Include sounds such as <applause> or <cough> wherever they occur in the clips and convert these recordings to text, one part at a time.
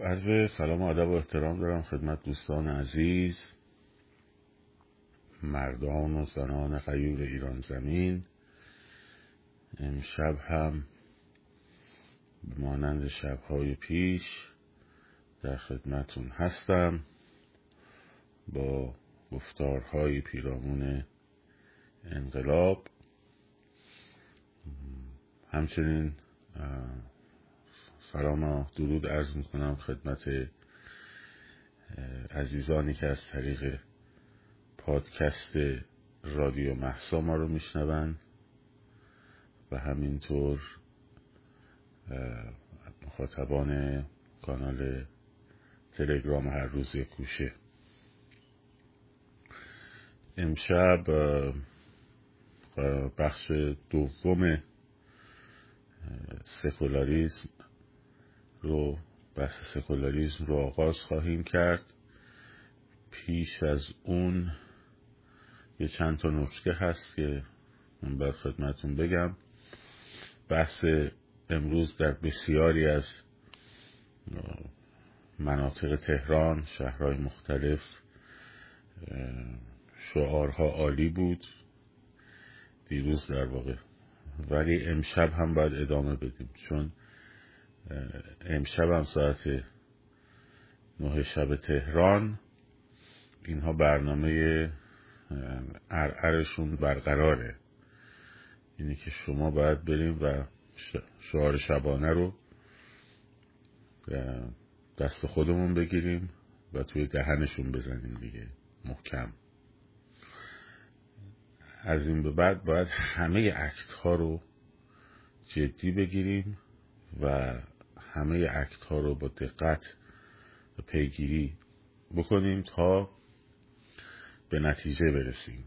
عرض سلام و ادب و احترام دارم خدمت دوستان عزیز مردان و زنان غیور ایران زمین. امشب هم مانند شبهای پیش در خدمتون هستم با گفتارهای پیرامون انقلاب. همچنین سلام و درود عرض می‌کنم خدمت عزیزانی که از طریق پادکست رادیو محسا ما رو میشنون و همینطور مخاطبان کانال تلگرام هر روز کوشه امشب بخش دوم سکولاریزم رو بحث سکولاریزم رو آغاز خواهیم کرد. پیش از اون یه چند تا نکته هست که من باید خدمتون بگم. بحث امروز در بسیاری از مناطق تهران شهرهای مختلف شعارها عالی بود. دیروز در واقع. ولی امشب هم باید ادامه بدیم. چون امشب هم ساعت نه شب تهران. اینها برنامه ارعرشون برقراره. اینی که شما باید بریم و شعار شبانه رو دست خودمون بگیریم و توی دهنشون بزنیم دیگه. محکم. از این به بعد باید همه اکت ها رو جدی بگیریم و همه اکت ها رو با دقت و پیگیری بکنیم تا به نتیجه برسیم.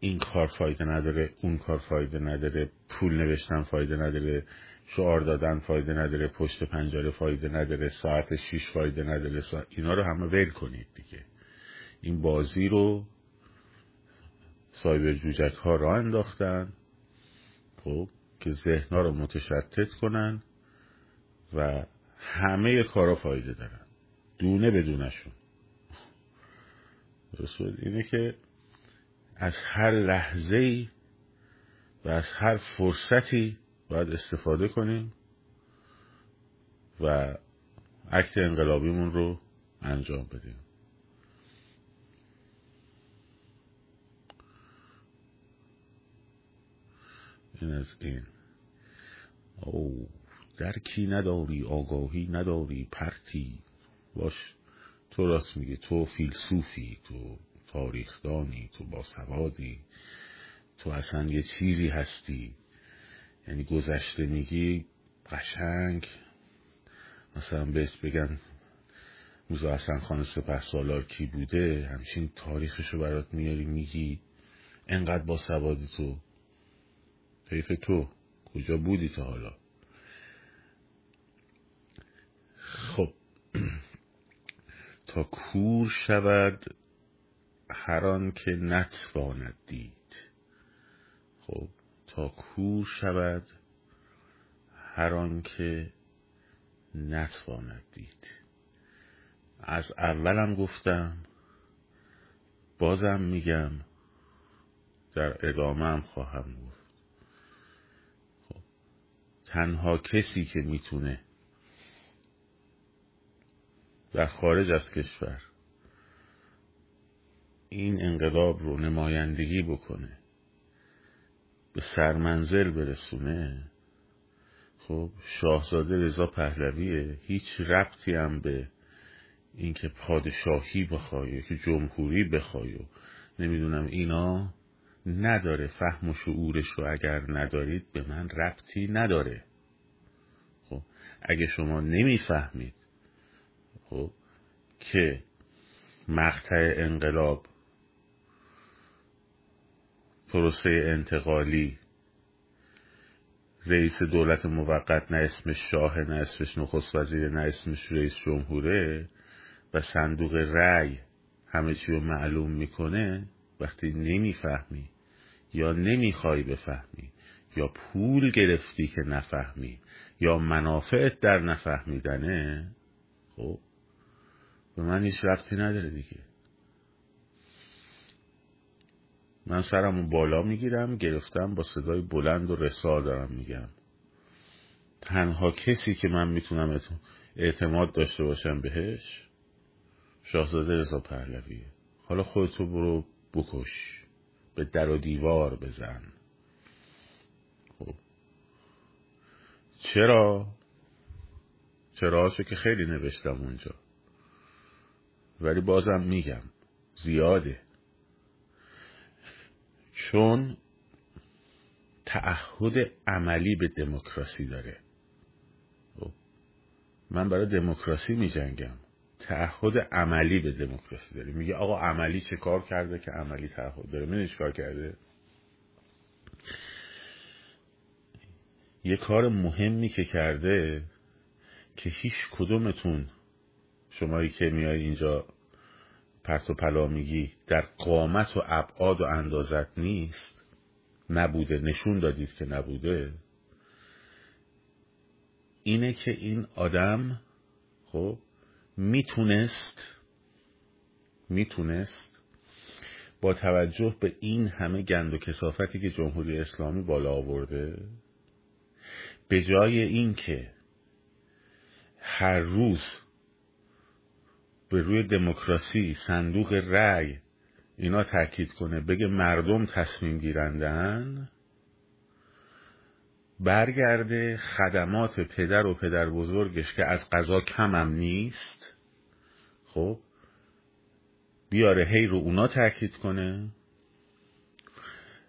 این کار فایده نداره اون کار فایده نداره پول نوشتن فایده نداره شعار دادن فایده نداره پشت پنجره فایده نداره ساعت شیش فایده نداره. ساعت... اینا رو همه ول کنید دیگه. این بازی رو سایبر جوجک ها را انداختن. خب؟ که ذهنها رو متشتت کنن و همه کارا فایده دارن. دونه بدونشون رسول اینه که از هر لحظه و از هر فرصتی باید استفاده کنیم و عکت انقلابیمون رو انجام بدیم. این از این. او درکی نداری آگاهی نداری پرتی. باش تو راست میگه تو فیلسوفی تو تاریخدانی تو باسوادی تو اصلا یه چیزی هستی. یعنی گذشته میگی قشنگ. مثلا بهش بگن موزا حسن خان سپه سالار کی بوده؟ همچین تاریخشو برات میاری میگی انقدر با سوادی تو. حیف تو. کجا بودی تا حالا؟ خب تا کور شود هر که نتواند دید. خب تا کور شود هر که نتواند دید. از اولم گفتم بازم میگم در ادامه هم خواهم گفت. تنها کسی که می‌تونه در خارج از کشور این انقلاب رو نمایندگی بکنه به سرمنزل برسونه خب شاهزاده رضا پهلویه هیچ ربطی هم به اینکه پادشاهی بخوای که جمهوری بخوای و نمی‌دونم اینا نداره فهم و شعورش رو اگر ندارید به من ربطی نداره. خب اگه شما نمی‌فهمید خب که مقطع انقلاب پروسه انتقالی رئیس دولت موقت نه اسمش شاه نه اسمش نخست وزیر نه اسمش رئیس جمهوره و صندوق رأی همه چی رو معلوم می‌کنه وقتی نمی‌فهمی یا نمی‌خوای بفهمی یا پول گرفتی که نفهمی یا منافعت در نفهمیدنه؟ خب به من هیچ رفتی نداره دیگه. من سرمو بالا می‌گیرم گرفتم با صدای بلند و رسا دارم میگم. تنها کسی که من می‌تونم اعتماد داشته باشم بهش شاهزاده رضا پهلویه. حالا خودتو برو بکش به در و دیوار بزن خب چرا؟ چرا که خیلی نوشتم اونجا. ولی بازم میگم زیاده. چون تعهد عملی به دموکراسی داره. خب. من برای دموکراسی می جنگم تعهد عملی به دموکراسی داره. میگه آقا عملی چه کار کرده که عملی تعهد داره؟ می‌دونی کار کرده؟ یه کار مهمی که کرده که هیچ کدومتون شمایی که میای اینجا پرت و پلا میگی در قامت و ابعاد و اندازت نیست نبوده نشون دادید که نبوده اینه که این آدم خب می‌تونست می‌تونست با توجه به این همه گند و کسافتی که جمهوری اسلامی بالا آورده به جای اینکه هر روز به روی دموکراسی صندوق رأی اینا تاکید کنه بگه مردم تصمیم گیرندن برگرده خدمات پدر و پدر بزرگش که از قضا کمم نیست خب بیاره هی رو اونا تاکید کنه.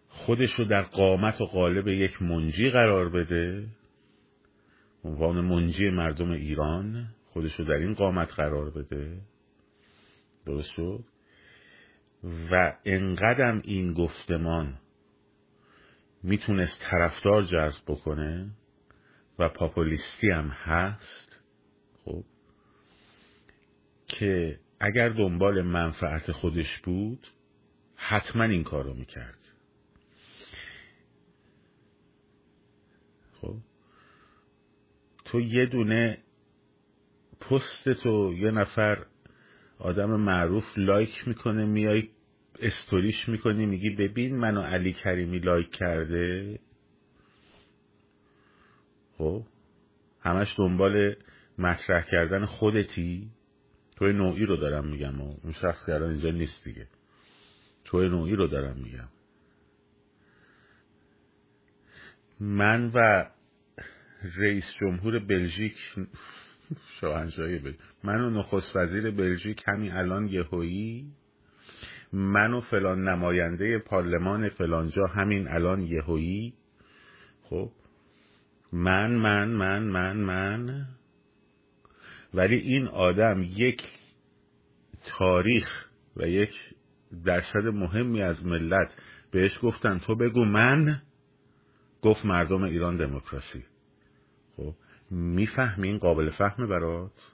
خودش رو در قامت و قالب یک منجی قرار بده. عنوان منجی مردم ایران خودش رو در این قامت قرار بده. درست شد و انقدم این گفتمان می‌تونست طرفدار جذب بکنه و پاپولیستی هم هست خب که اگر دنبال منفعت خودش بود حتما این کارو می‌کرد خب تو یه دونه پست تو یه نفر آدم معروف لایک می‌کنه میای استوریش می‌کنی میگی ببین منو علی کریمی لایک کرده. خب؟ همش دنبال مطرح کردن خودتی؟ توی نوعی رو دارم میگم و اون شخص که اینجا نیست دیگه. توی نوعی رو دارم میگم. من و رئیس جمهور بلژیک شاهنشاهی بلژیک من و نخست وزیر بلژیک همین الان یهویی من و فلان نماینده پارلمان فلانجا همین الان یهویی. خب من من من من من. ولی این آدم یک تاریخ و یک درصد مهمی از ملت بهش گفتن تو بگو من؟ گفت مردم ایران دموکراسی. می‌فهمی این قابل فهمه برات؟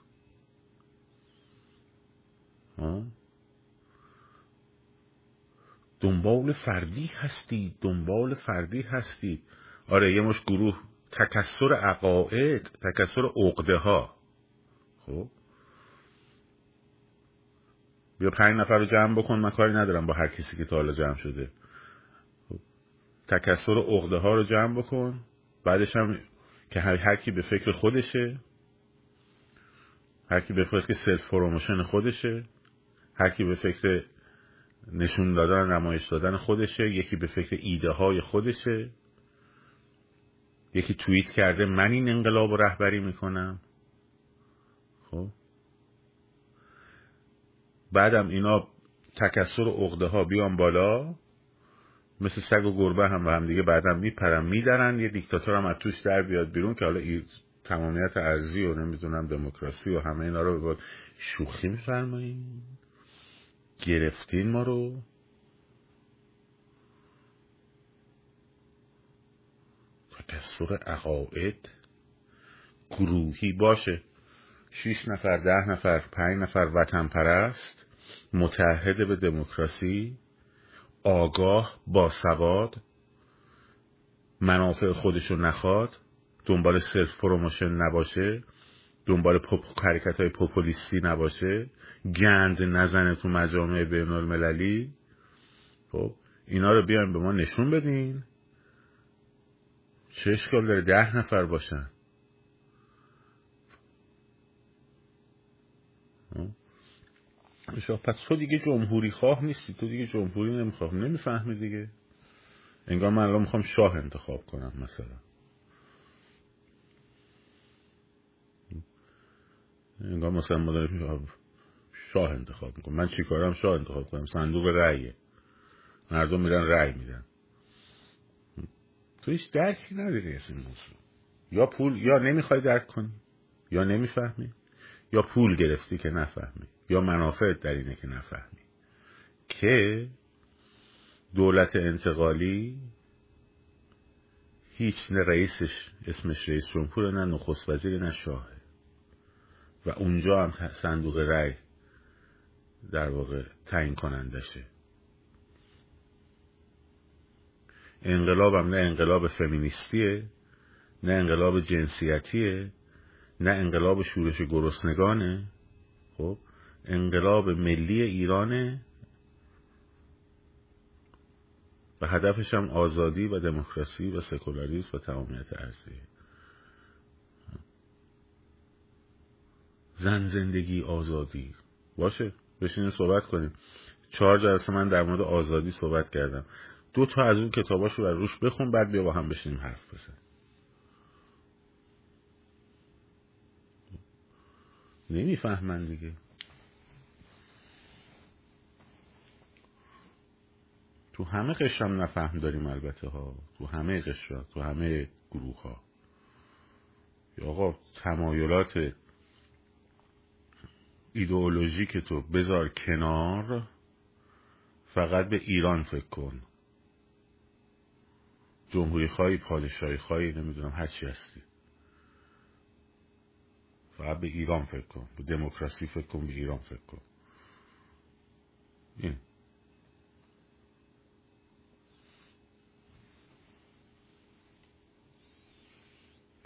دنبال فردی هستی دنبال فردی هستی. آره یه مشت گروه تکثر عقاید تکثر عقده ها خب؟ بیا پنج نفر رو جمع بکن من کاری ندارم با هر کسی که تا حالا جمع شده. خب. تکثر عقده ها رو جمع بکن بعدش هم که هر, هر کی به فکر خودشه هر کی به فکر self promotion خودشه هر کی به فکر نشون دادن نمایش دادن خودشه یکی به فکر ایده های خودشه. یکی توییت کرده من این انقلاب رو رهبری می‌کنم. خب؟ بعدم اینا تکسر و عقده ها بیان بالا. مثل سگ و گربه هم و هم دیگه بعدم میپرن میدرن یه دیکتاتور هم از توش در بیاد بیرون که حالا تمامیت ارزی و نمی‌دونم دموکراسی و همه اینا رو شوخی میفرمایین؟ گرفتین ما رو؟ تکسر عقاید گروهی باشه. شیش نفر ده نفر پنج نفر وطن پرست متحد به دموکراسی آگاه با سواد منافع خودشو نخواد دنبال self promotion نباشه دنبال پوپ... حرکت های پوپولیستی نباشه گند نزنه تو مجامع بین المللی خب اینا رو بیایم به ما نشون بدین. چه اشکال داره ده نفر باشن خب؟ پس تو دیگه جمهوری خواه نیستی. تو دیگه جمهوری نمی‌خوای. نمی‌فهمی دیگه. انگار من الان می‌خوام شاه انتخاب کنم مثلا. انگار مثلا ما شاه انتخاب می‌کنم. من چی کارم؟ شاه انتخاب کنم. صندوق رأیه. مردم میرن رأی میدن. تو هیچ درکی نداری از این موضوع. یا پول یا نمی‌خوای درک کنی یا نمی‌فهمی یا پول گرفتی که نفهمی. یا منافعت در اینه که نفهمی. که دولت انتقالی هیچ نه رئیسش اسمش رئیس جمهور نه نخست وزیر نه شاهه. و اونجا هم صندوق رأی در واقع تعیین کنندشه. انقلابم نه انقلاب فمینیستیه نه انقلاب جنسیتیه نه انقلاب شورش گرسنگانه. خب؟ انقلاب ملی ایرانه و هدفش هم آزادی و دموکراسی و سکولاریسم و تمامیت ارضی. زن زندگی آزادی. باشه بشینیم صحبت کنیم. چهار جلسه من در مورد آزادی صحبت کردم. دو تا از اون کتاباشو بر روش بخون بعد بیا با هم بشینیم حرف بزن نمی‌فهمن دیگه. تو همه قشر هم نفهم داریم البته ها. تو همه قشر تو همه گروه ها آقا تمایلات ایدئولوژیک تو بذار کنار فقط به ایران فکر کن. جمهوری خواهی پادشاهی خواهی نمی‌دونم هر چی هستی. فقط به ایران فکر کن به دموکراسی فکر کن به ایران فکر کن. این.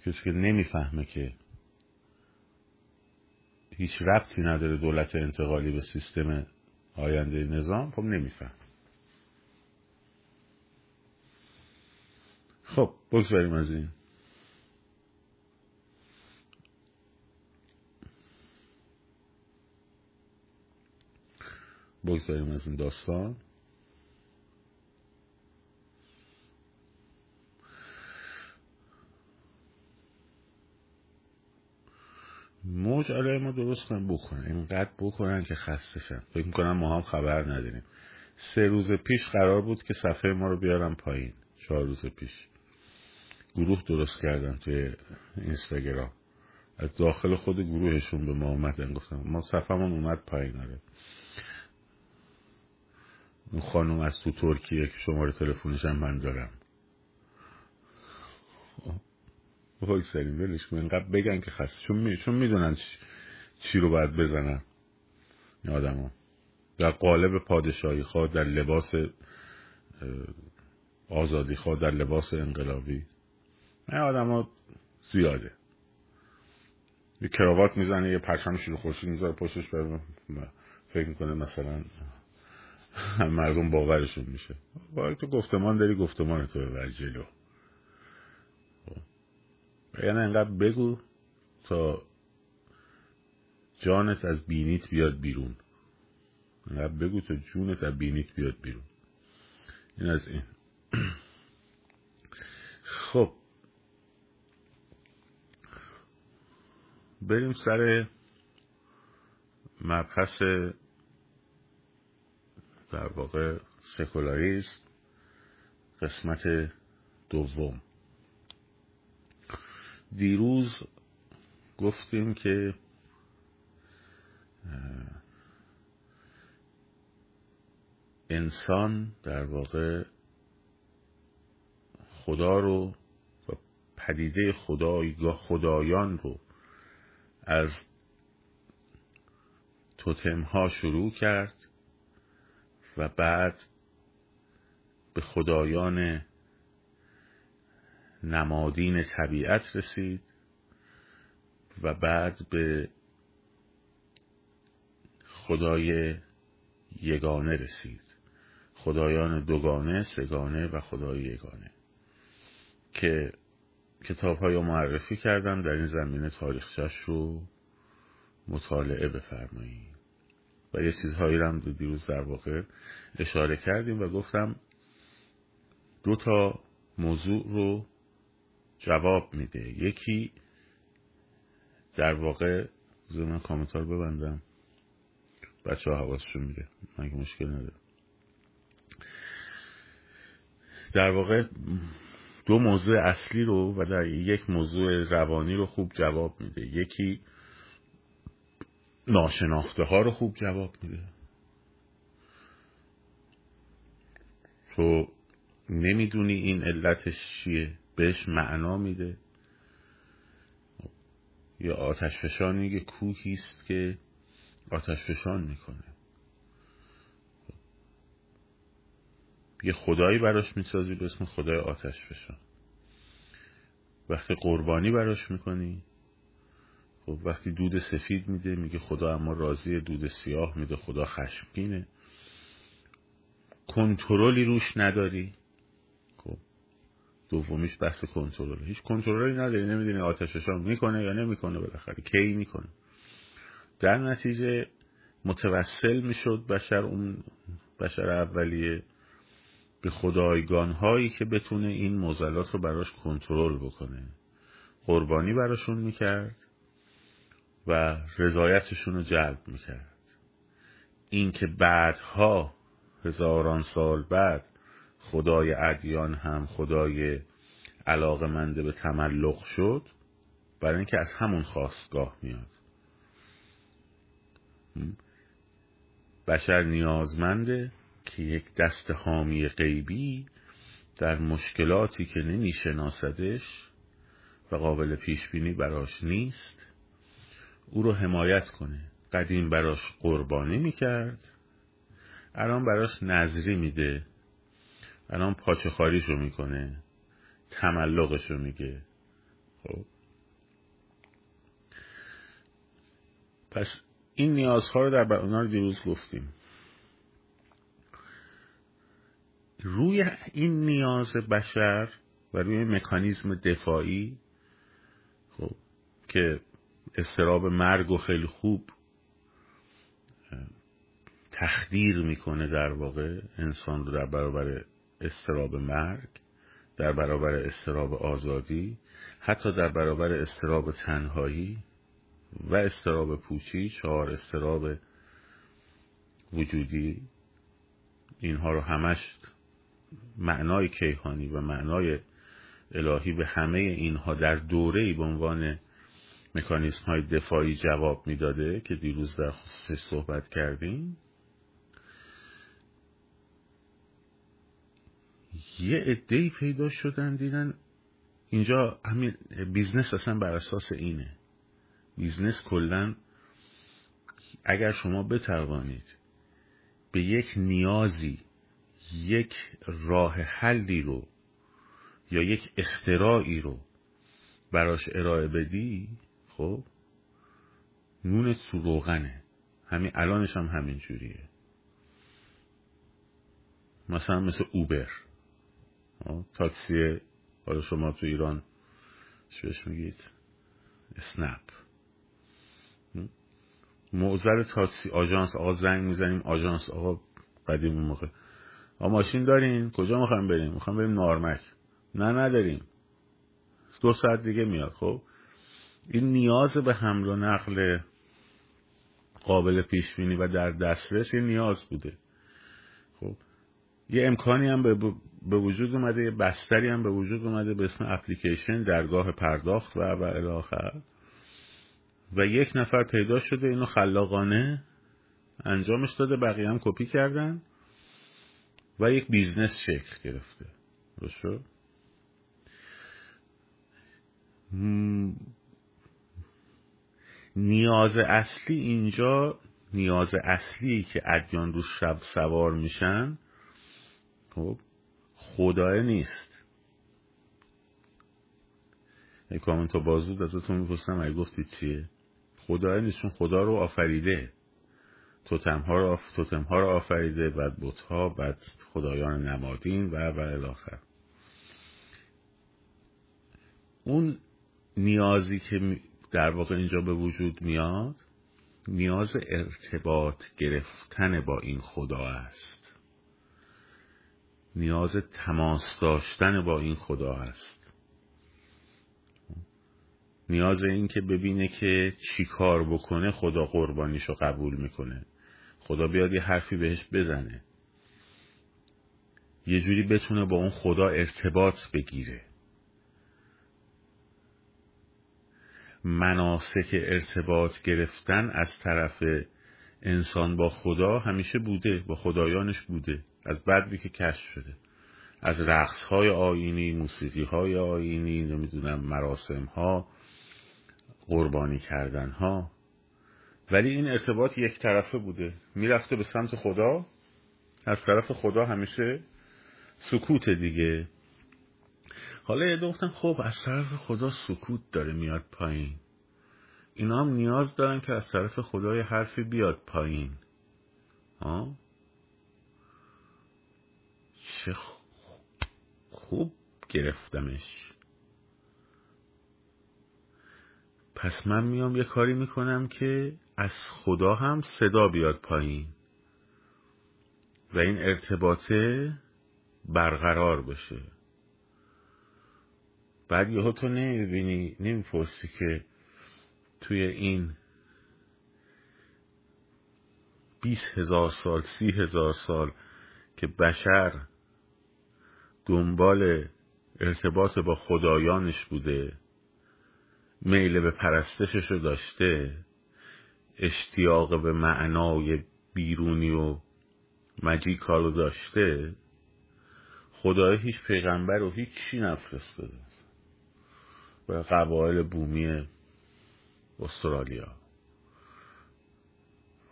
کسی که نمی‌فهمه که هیچ ربطی نداره دولت انتقالی به سیستم آینده نظام خب نمیفهم خب بگذاریم از این. بگذاریم از این داستان. موج علیه ما درست کنن بکنن اینقدر بکنن که خسته شن. فکر می‌کنم ما هم خبر نداریم. سه روز پیش قرار بود که صفحه ما رو بیارم پایین. چهار روز پیش. گروه درست کردن توی اینستاگرام. از داخل خود گروهشون به ما اومدن گفتم ما صفحمون اومد پایین آره. اون خانم از تو ترکیه که شماره تلفنش هم من دارم. سریم ولش کن. اینقدر بگن که خسته. چون, می... چون می‌دونن چی... رو باید بزنن این آدم ها. در قالب پادشاهی خواه در لباس آزادی خواه در لباس انقلابی. این آدم ها زیاده. یه کراوات می‌زنه یه پرچم شیر خورشید می‌ذاره پشتش فکر می‌کنه مثلا <laughs> مردم باورشون میشه. باید تو گفتمان داری گفتمان تو ببر جلو. یعنی انقدر بگو تا جانت از بینیت بیاد بیرون. انقدر بگو تا جونت از بینیت بیاد بیرون. این از این. <clears throat> خب. بریم سر مبحث در واقع سکولاریزم قسمت دوم. دیروز گفتیم که انسان در واقع خدا رو و پدیده خدایگاه خدایان رو از توتم ها شروع کرد و بعد به خدایان نمادین طبیعت رسید و بعد به خدای یگانه رسید. خدایان دوگانه سگانه و خدای یگانه که کتاب های معرفی کردم در این زمینه تاریخچش رو مطالعه بفرمایید. و یه چیزهایی رو هم دیروز در واقع اشاره کردیم و گفتم دو تا موضوع رو جواب میده. یکی در واقع من کامنتار ببندم. بچه ها حواسشون میره. من که مشکل ندارم. در واقع دو موضوع اصلی رو و در یک موضوع روانی رو خوب جواب میده. یکی ناشناخته ها رو خوب جواب میده. تو نمی‌دونی این علتش چیه. بهش معنا میده. یا آتش فشانی یه کوهی است که آتش فشان می‌کنه. یه خدایی براش می‌سازی به اسم خدای آتش فشان وقتی قربانی براش می‌کنی خب وقتی دود سفید میده میگه خدا اما راضی دود سیاه میده خدا خشمگینه. کنترلی روش نداری. دومیش بحث کنترل هیچ کنترلی نداری نمی‌دونی آتششان می‌کنه یا نمی‌کنه بالاخره. کی می‌کنه. در نتیجه متوسل می‌شد بشر اون بشر اولیه به خدایگان هایی که بتونه این موزلات رو براش کنترل بکنه. قربانی براشون می‌کرد و رضایتشون رو جلب می‌کرد. این که بعدها هزاران سال بعد خدای ادیان هم خدای علاقه منده به تملق شد برای اینکه از همون خواستگاه میاد. بشر نیازمنده که یک دست حامی غیبی در مشکلاتی که نمیشناسدش و قابل پیش بینی براش نیست او رو حمایت کنه. قدیم براش قربانی می‌کرد الان براش نظری میده. الان پاچه خاریش رو می‌کنه تملقش رو میگه. خب. پس این نیازها رو در رو دیروز گفتیم. روی این نیاز بشر و روی مکانیزم دفاعی خب که استراب مرگ و خیلی خوب تخدیر می‌کنه در واقع انسان رو در برابر استراب مرگ در برابر استراب آزادی حتی در برابر استراب تنهایی و استراب پوچی چهار استراب وجودی. اینها رو همش معنای کیهانی و معنای الهی به همه اینها در دوره به عنوان مکانیسم های دفاعی جواب می‌داده که دیروز در خصوص صحبت کردیم. یه عده پیدا شدن دیدن اینجا همین business اصلا بر اساس اینه. business کلا اگر شما بتوانید به یک نیازی یک راه حلی رو یا یک اختراعی رو براش ارائه بدی خب نون تو روغنه. همین الانش هم همین جوریه مثلا مثل اوبر. تاکسی حالا شما تو ایران چش میگید؟ اسنپ. موزر تاکسی آژانس آقا زنگ می‌زنیم آژانس. آقا قدیم موقع. آقا ماشین دارین؟ کجا می‌خوایم بریم؟ می‌خوایم بریم نارمک. نه نداریم. دو ساعت دیگه میاد خب؟ این نیاز به حمل و نقل قابل پیش بینی و در دسترس یه نیاز بوده. خب؟ یه امکانی هم به وجود اومده یه بستری هم به وجود اومده به اسم اپلیکیشن درگاه پرداخت و و الی آخر و یک نفر پیدا شده اینو خلاقانه انجامش داده بقیه هم کپی کردن و یک business شکل گرفته. درست نیاز اصلی اینجا نیاز اصلی که ادیان رو شب سوار میشن خب خدای نیست. کامنت بازود ازتون می‌پرسم اگه گفتید چیه؟ خدا نیستون خدا رو آفریده. توتم ها رو, آف... توتم ها رو آفریده بعد بوت ها بعد خدایان نمادین و و الاخر اون نیازی که در واقع اینجا به وجود میاد نیاز ارتباط گرفتن با این خدا است. نیاز تماس داشتن با این خدا است. نیاز این که ببینه که چی کار بکنه خدا قربانیشو قبول می‌کنه. خدا بیاد یه حرفی بهش بزنه. یه جوری بتونه با اون خدا ارتباط بگیره. مناسک ارتباط گرفتن از طرف انسان با خدا همیشه بوده با خدایانش بوده. از بدوی که کشف شده. از رقص های آینی موسیقی های آینی نمی‌دونم مراسم ها قربانی کردن ها ولی این ارتباط یک طرفه بوده. می‌رفته به سمت خدا. از طرف خدا همیشه سکوت دیگه. حالا یه گفتن خب از طرف خدا سکوت داره میاد پایین. اینا هم نیاز دارن که از طرف خدا یه حرفی بیاد پایین. ها چه خوب گرفتمش. پس من میام یه کاری می‌کنم که از خدا هم صدا بیاد پایین و این ارتباطه برقرار بشه. بعد یهو تو نمی‌بینی نمی‌پرسی که توی این بیس هزار سال سی هزار سال که بشر دنبال ارتباط با خدایانش بوده. میل به پرستشش رو داشته. اشتیاق به معنای بیرونی و مجیکا رو داشته. خدای هیچ پیغمبر و هیچ چی نفرستاده. و قبایل بومی استرالیا.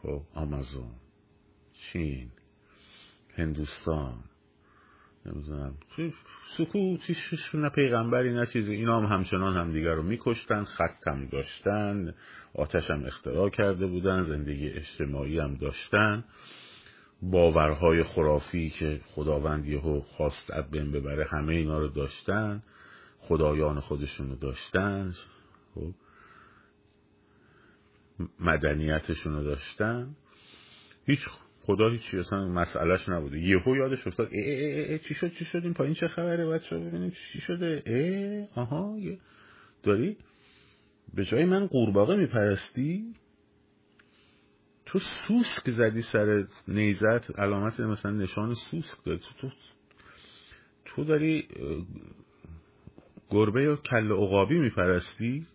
خب آمازون چین هندوستان. نمی‌دونم. سکوت نه پیغمبری نه چیزی. اینا هم همچنان همدیگر رو میکشتن خط هم داشتن آتش هم اختراع کرده بودن زندگی اجتماعی هم داشتن. باورهای خرافی که خداوند یهو خواست از بین ببره همه اینا رو داشتن خدایان خودشون رو داشتن. خب. مدنیتشون رو داشتن. هیچ خدا هیچی اصلا مسئلهش نبوده. یهو یادش افتاد ای ای ای چی شد چی شد؟ این پایین چه خبره؟ بچه ببینیم چی شده. ای آها داری؟ به جای من قورباغه میپرستی؟ تو سوسک زدی سر نیزت علامت مثلا نشان سوسک داری. تو, تو, تو داری گربه یا کل عقابی میپرستی؟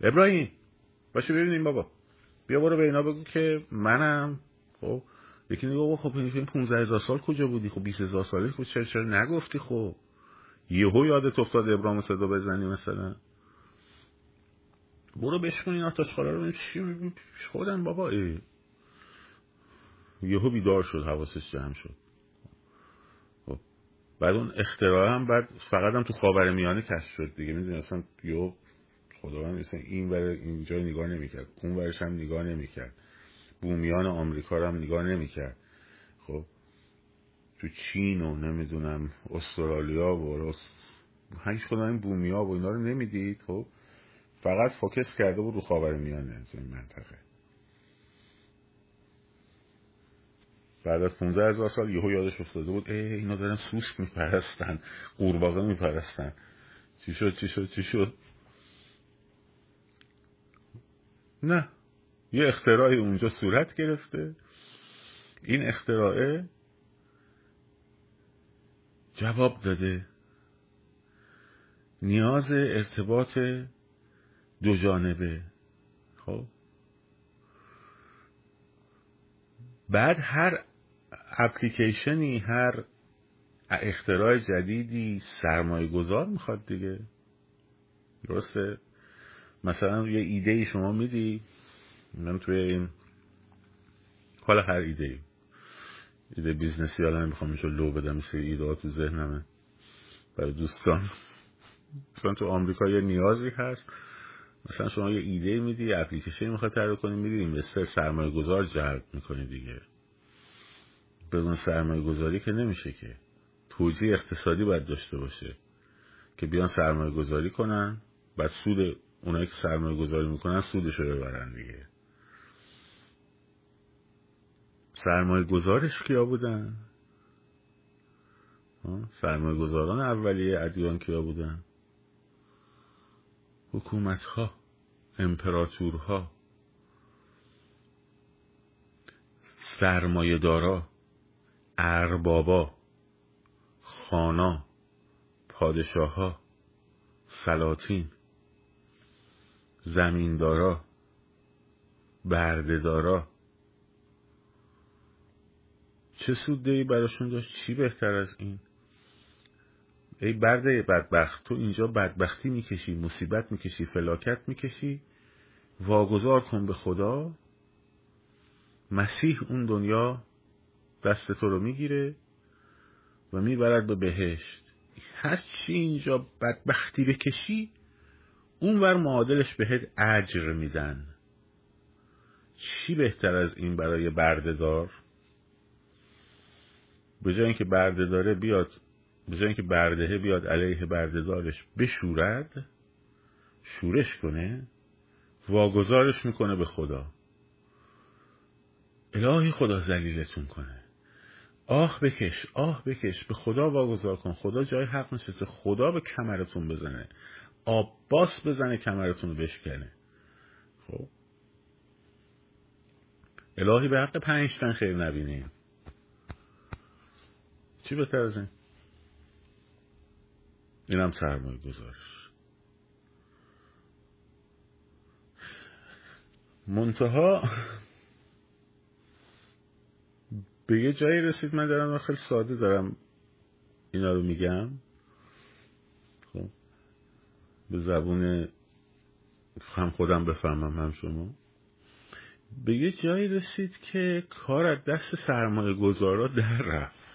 ابراهیم باشه ببینیم بابا. بیا برو به اینا بگو که منم خب یکی نگو خب این 15 هزار سال کجا بودی؟ خب 20 هزار سالی خب چرا چرا نگفتی خب؟ یهو یادت افتاد ابراهیم صدا بزنی مثلا. برو بشکن این آتش خاله رو چی خودم بابا. ای. یهو بیدار شد حواسش جمع شد. بعد اون اختراع هم بعد فقط هم تو خاور میانه کشف شد دیگه. می‌دونی اصلا یو خداوند مثلا این ور اینجا نگاه نمی‌کرد اون ورش هم نگاه نمی‌کرد. بومیان آمریکا رو هم نگاه نمی‌کرد. خب تو چین و نمی‌دونم استرالیا و هیچ کدوم این بومیا و اینا رو نمی‌دید. خب فقط فوکس کرده بود رو خاور میانه این منطقه. بعد از 15 هزار سال یهو یادش افتاده بود ای اینا دارن سوسک میپرستن قورباغه میپرستن. چی شد؟ چی شد؟ چی شد؟ نه. یه اختراعی اونجا صورت گرفته. این اختراعه جواب داده. نیاز ارتباط دو جانبه. خب. بعد هر اپلیکیشنی هر اختراع جدیدی سرمایه گذار می‌خواد دیگه. درسته؟ مثلا یه ایده ای شما میدی. من توی این حالا هر ایده ای. ایده business ی حالا نمی‌خوام اینجا لو بدم سری ایده ها تو ذهنمه. برای دوستان. مثلا تو آمریکا یه نیازی هست. مثلا شما یه ایده میدی اپلیکیشن می‌خواد طراحی کنی میدی investor سرمایه گذار جلب می‌کنی دیگه. بدون سرمایه گذاری که نمیشه که. توجیه اقتصادی باید داشته باشه. که بیان سرمایه گذاری کنن بعد سود اونایی که سرمایه گذاری می‌کنن سودش رو ببرن دیگه. سرمایه گذارش کیا بودن؟ سرمایه گذاران اولیه ادیان کیا بودن؟ حکومت ها امپراتورها سرمایه دارا اربابا خانا پادشاه ها سلاطین زمیندارا بردهدارا چه سوده براشون داشت؟ چی بهتر از این؟ ای برده بدبخت تو اینجا بدبختی می‌کشی مصیبت می‌کشی فلاکت می‌کشی. واگذار کن به خدا. مسیح اون دنیا دست تو رو می‌گیره و می‌برد به بهشت. هر چی اینجا بدبختی بکشی اون ور معادلش بهت اجر میدن. چی بهتر از این برای بردهدار؟ به جای اینکه برده داره بیاد به جای اینکه بردهه بیاد علیه بردهدارش بشورد شورش کنه واگذارش می‌کنه به خدا. الهی خدا زلیلتون کنه. آه بکش آه بکش به خدا واگذار کن. خدا جای حق نشسته. خدا به کمرتون بزنه. آباس بزنه کمرتون رو بشکنه. خب. الهی به حق پنجتن خیر نبینیم چی بهتر از این؟ اینم سرمایه گذارش منتها به یه جایی رسید من دارم خیلی ساده دارم اینا رو میگم. خب به زبون هم خودم بفهمم هم شما. به یه جایی رسید که کار از دست سرمایه گذارا در رفت.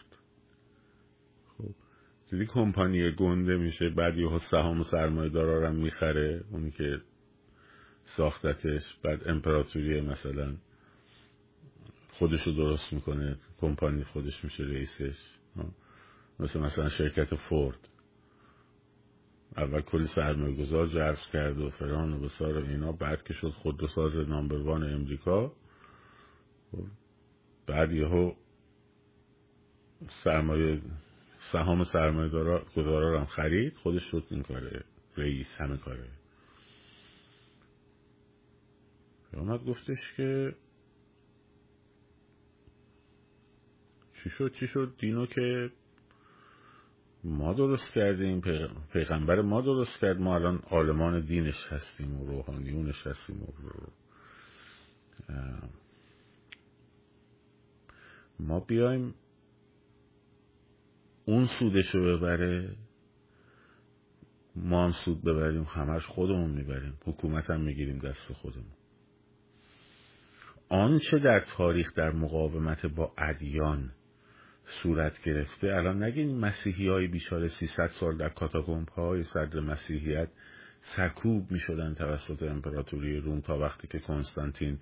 دیدی کمپانی گنده میشه بعد یه سهام سرمایه دارا رو می‌خره اونی که ساختتش بعد امپراتوری مثلا خودش رو درست می‌کنه کمپانی خودش میشه رئیسش. مثل مثلا شرکت فورد. اول کلی سرمایه گذار جذب کرد و فران و بسار و اینا بعد که شد خودروساز نامبروان امریکا. بعد یهو سرمایه سهام سرمایه گذارا هم خرید خودش شد این کاره رئیس همه کاره آمد گفتش که چی شد؟ چی شد؟ دینو که ما درست کردیم پیغمبر ما درست کرد ما الان عالمان دینش هستیم و روحانیونش هستیم و ما بیایم اون سودش رو ببره ما هم سود ببریم همش خودمون می‌بریم. حکومت هم می‌گیریم دست خودمون. آنچه در تاریخ در مقاومت با ادیان صورت گرفته الان نگین مسیحی های بیچاره 300 سال در کاتاکومب های صدر مسیحیت سرکوب می شدن توسط امپراتوری روم تا وقتی که کنستانتین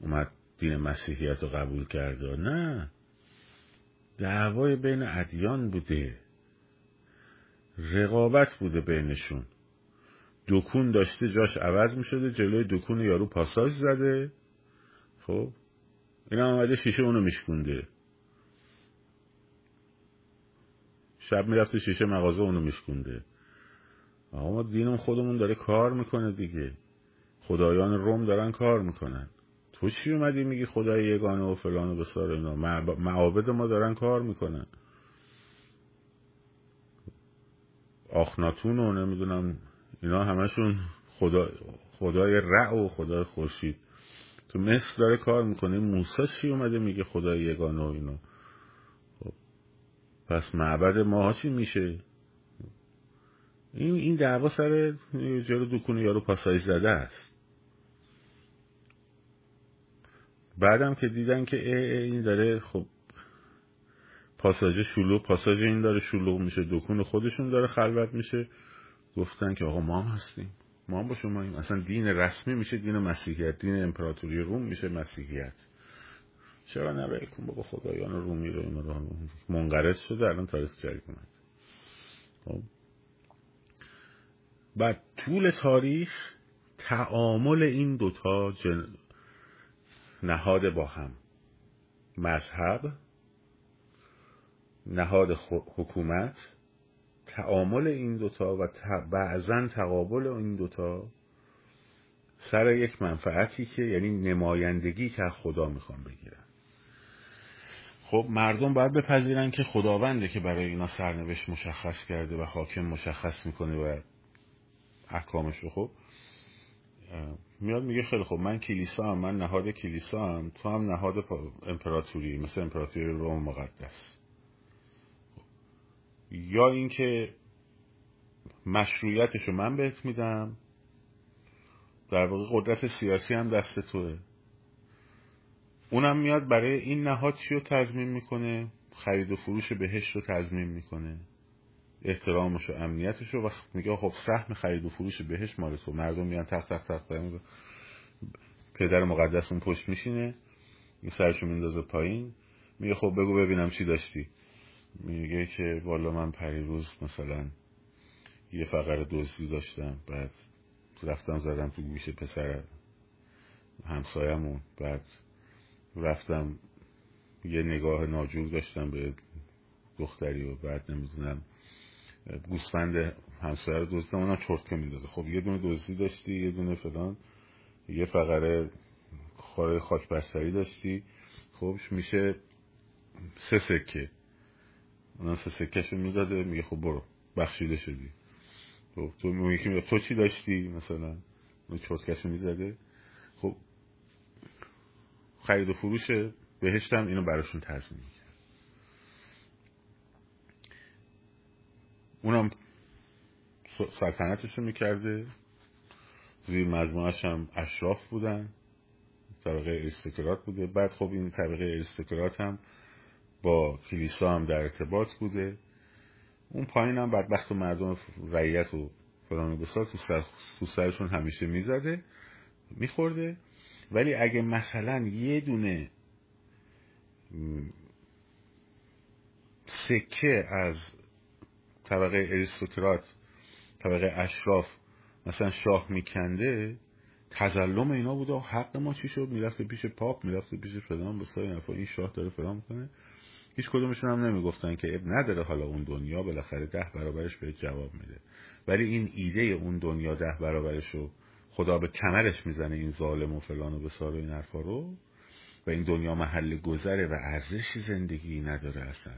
اومد دین مسیحیت رو قبول کرده نه. دعوای بین ادیان بوده. رقابت بوده بینشون. دکون داشته جاش عوض می شده جلوی دکون یارو پاساژ زده. خب این آمده شیشه اونو میشکونده. شب می‌رفته شیشه مغازه اونو میشکونده. آقا ما دینم خودمون داره کار می‌کنه دیگه. خدایان روم دارن کار می‌کنن. تو چی اومدی میگی خدای یگانه و فلان و بسار اینا؟ معابد ما دارن کار می‌کنن. آخناتون و نمی‌دونم اینا همشون خدا خدای رع و خدای خورشید. تو مصر داره کار می‌کنه. موسی چی اومده میگه خدای یگانه و اینا؟ خب پس معبد ماها چی میشه؟ این این دعوا سر جلو دکون یارو پاسایی زده است. بعدم که دیدن که ای ای این داره خب پاساژ شلوغ پاساژ این داره شلوغ میشه دکون خودشون داره خلوت میشه. گفتن که آقا ما هم هستیم ما هم با شما ایم. اصلا دین رسمی میشه دین مسیحیت دین امپراتوری روم میشه مسیحیت. چرا نه کن بابا خدایان رومی رو اینا منقرض شده الان تاریخ جاری اومد. خب. بعد طول تاریخ تعامل این دوتا جن... نهاد با هم. مذهب نهاد حکومت تعامل این دوتا و بعضا تقابل این دوتا سر یک منفعتی که یعنی نمایندگی که از خدا می‌خوان بگیرن. خب مردم باید بپذیرن که خداونده که برای اینا سرنوشت مشخص کرده و حاکم مشخص می‌کنه و احکامش رو. خب میاد میگه خیلی خب من کلیسا هم من نهاد کلیسا هم تو هم نهاد امپراتوری مثل امپراتوری روم مقدس. یا اینکه مشروعیتش رو من بهت میدم در واقع قدرت سیاسی هم دست توه. اونم میاد برای این نهاد چی رو تضمین می‌کنه؟ خرید و فروش بهش رو تضمین می‌کنه. احترامش و امنیتش و میگه خب سهم خرید و فروش بهش مال تو. مردم میان تخت تخت تخت پدر مقدس اون پشت میشینه این سرشو میندازه پایین. میگه خب بگو ببینم چی داشتی. میگه که والا من پریروز مثلا یه فقر دزدی داشتم بعد رفتم زدم تو گوش پسر همسایمون بعد رفتم یه نگاه ناجور داشتم به دختری و بعد نمی‌دونم گوسفند همسایه رو دزدیدم اونم چرتکه میندازه. خب یه دونه دزدی داشتی یه دونه فلان. یه فقره خاره خاک بستری داشتی. خب میشه سه سکه. اونم سه سکهش رو می‌داده میگه خب برو بخشیده شدی. خب تو میگه تو چی داشتی مثلا؟ اون چرتکش می‌زده. خب خرید و فروش بهشتم اینو براشون تضمین کرد اونم سلطنتش رو می‌کرده. زیر مجموعش هم اشراف بودن. طبقه اریستوکرات بوده. بعد خب این طبقه اریستوکرات هم با کلیسا هم در ارتباط بوده. اون پایین هم بدبخت و مردم رعیت و فلان بسار تو, سر تو سرشون همیشه می‌زده میخورده. ولی اگه مثلا یه دونه سکه از طبقه اریستوکرات طبقه اشراف مثلا شاه میکنده تظلم اینا بوده حق ما چی شد؟ می‌رفته پیش پاپ می‌رفته پیش فلان به این شاه داره فلان می‌کنه. هیچ کدومشون هم نمی‌گفتن که اب نداره حالا اون دنیا بالاخره ده برابرش به جواب میده. ولی این ایده اون دنیا ده برابرش رو خدا به کمرش می‌زنه این ظالم و فلان و بسار و این حرفا رو. و این دنیا محل گذره و ارزشی زندگی نداره اصلا.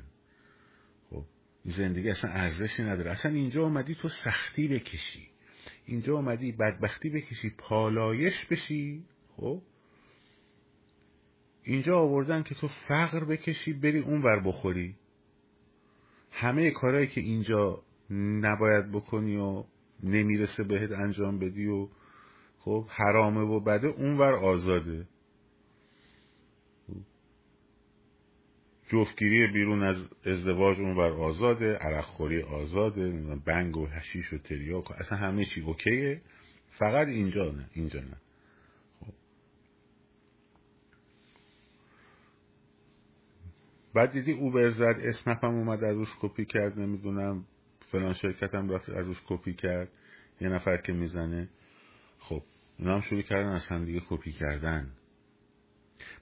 خب زندگی اصلا ارزشی نداره. اصلا اینجا اومدی تو سختی بکشی. اینجا اومدی بدبختی بکشی پالایش بشی خب؟ اینجا آوردن که تو فقر بکشی بری اون ور بخوری. همه کارهایی که اینجا نباید بکنی و نمی‌رسه بهت انجام بدی و خب حرامه و بده اونور آزاده. جفتگیری بیرون از ازدواج اونور آزاده عرقخوری آزاده بنگ و هشیش و تریاک اصلا همه چی اوکیه؟ فقط اینجا نه اینجا نه. خب. بعد دیدی اوبر زد اسمم اومد از روش کپی کرد نمی‌دونم فلان شرکت هم رفت از روش کپی کرد. یه نفر که می‌زنه. خب اونا هم شروع کردن از هم دیگه کپی کردن.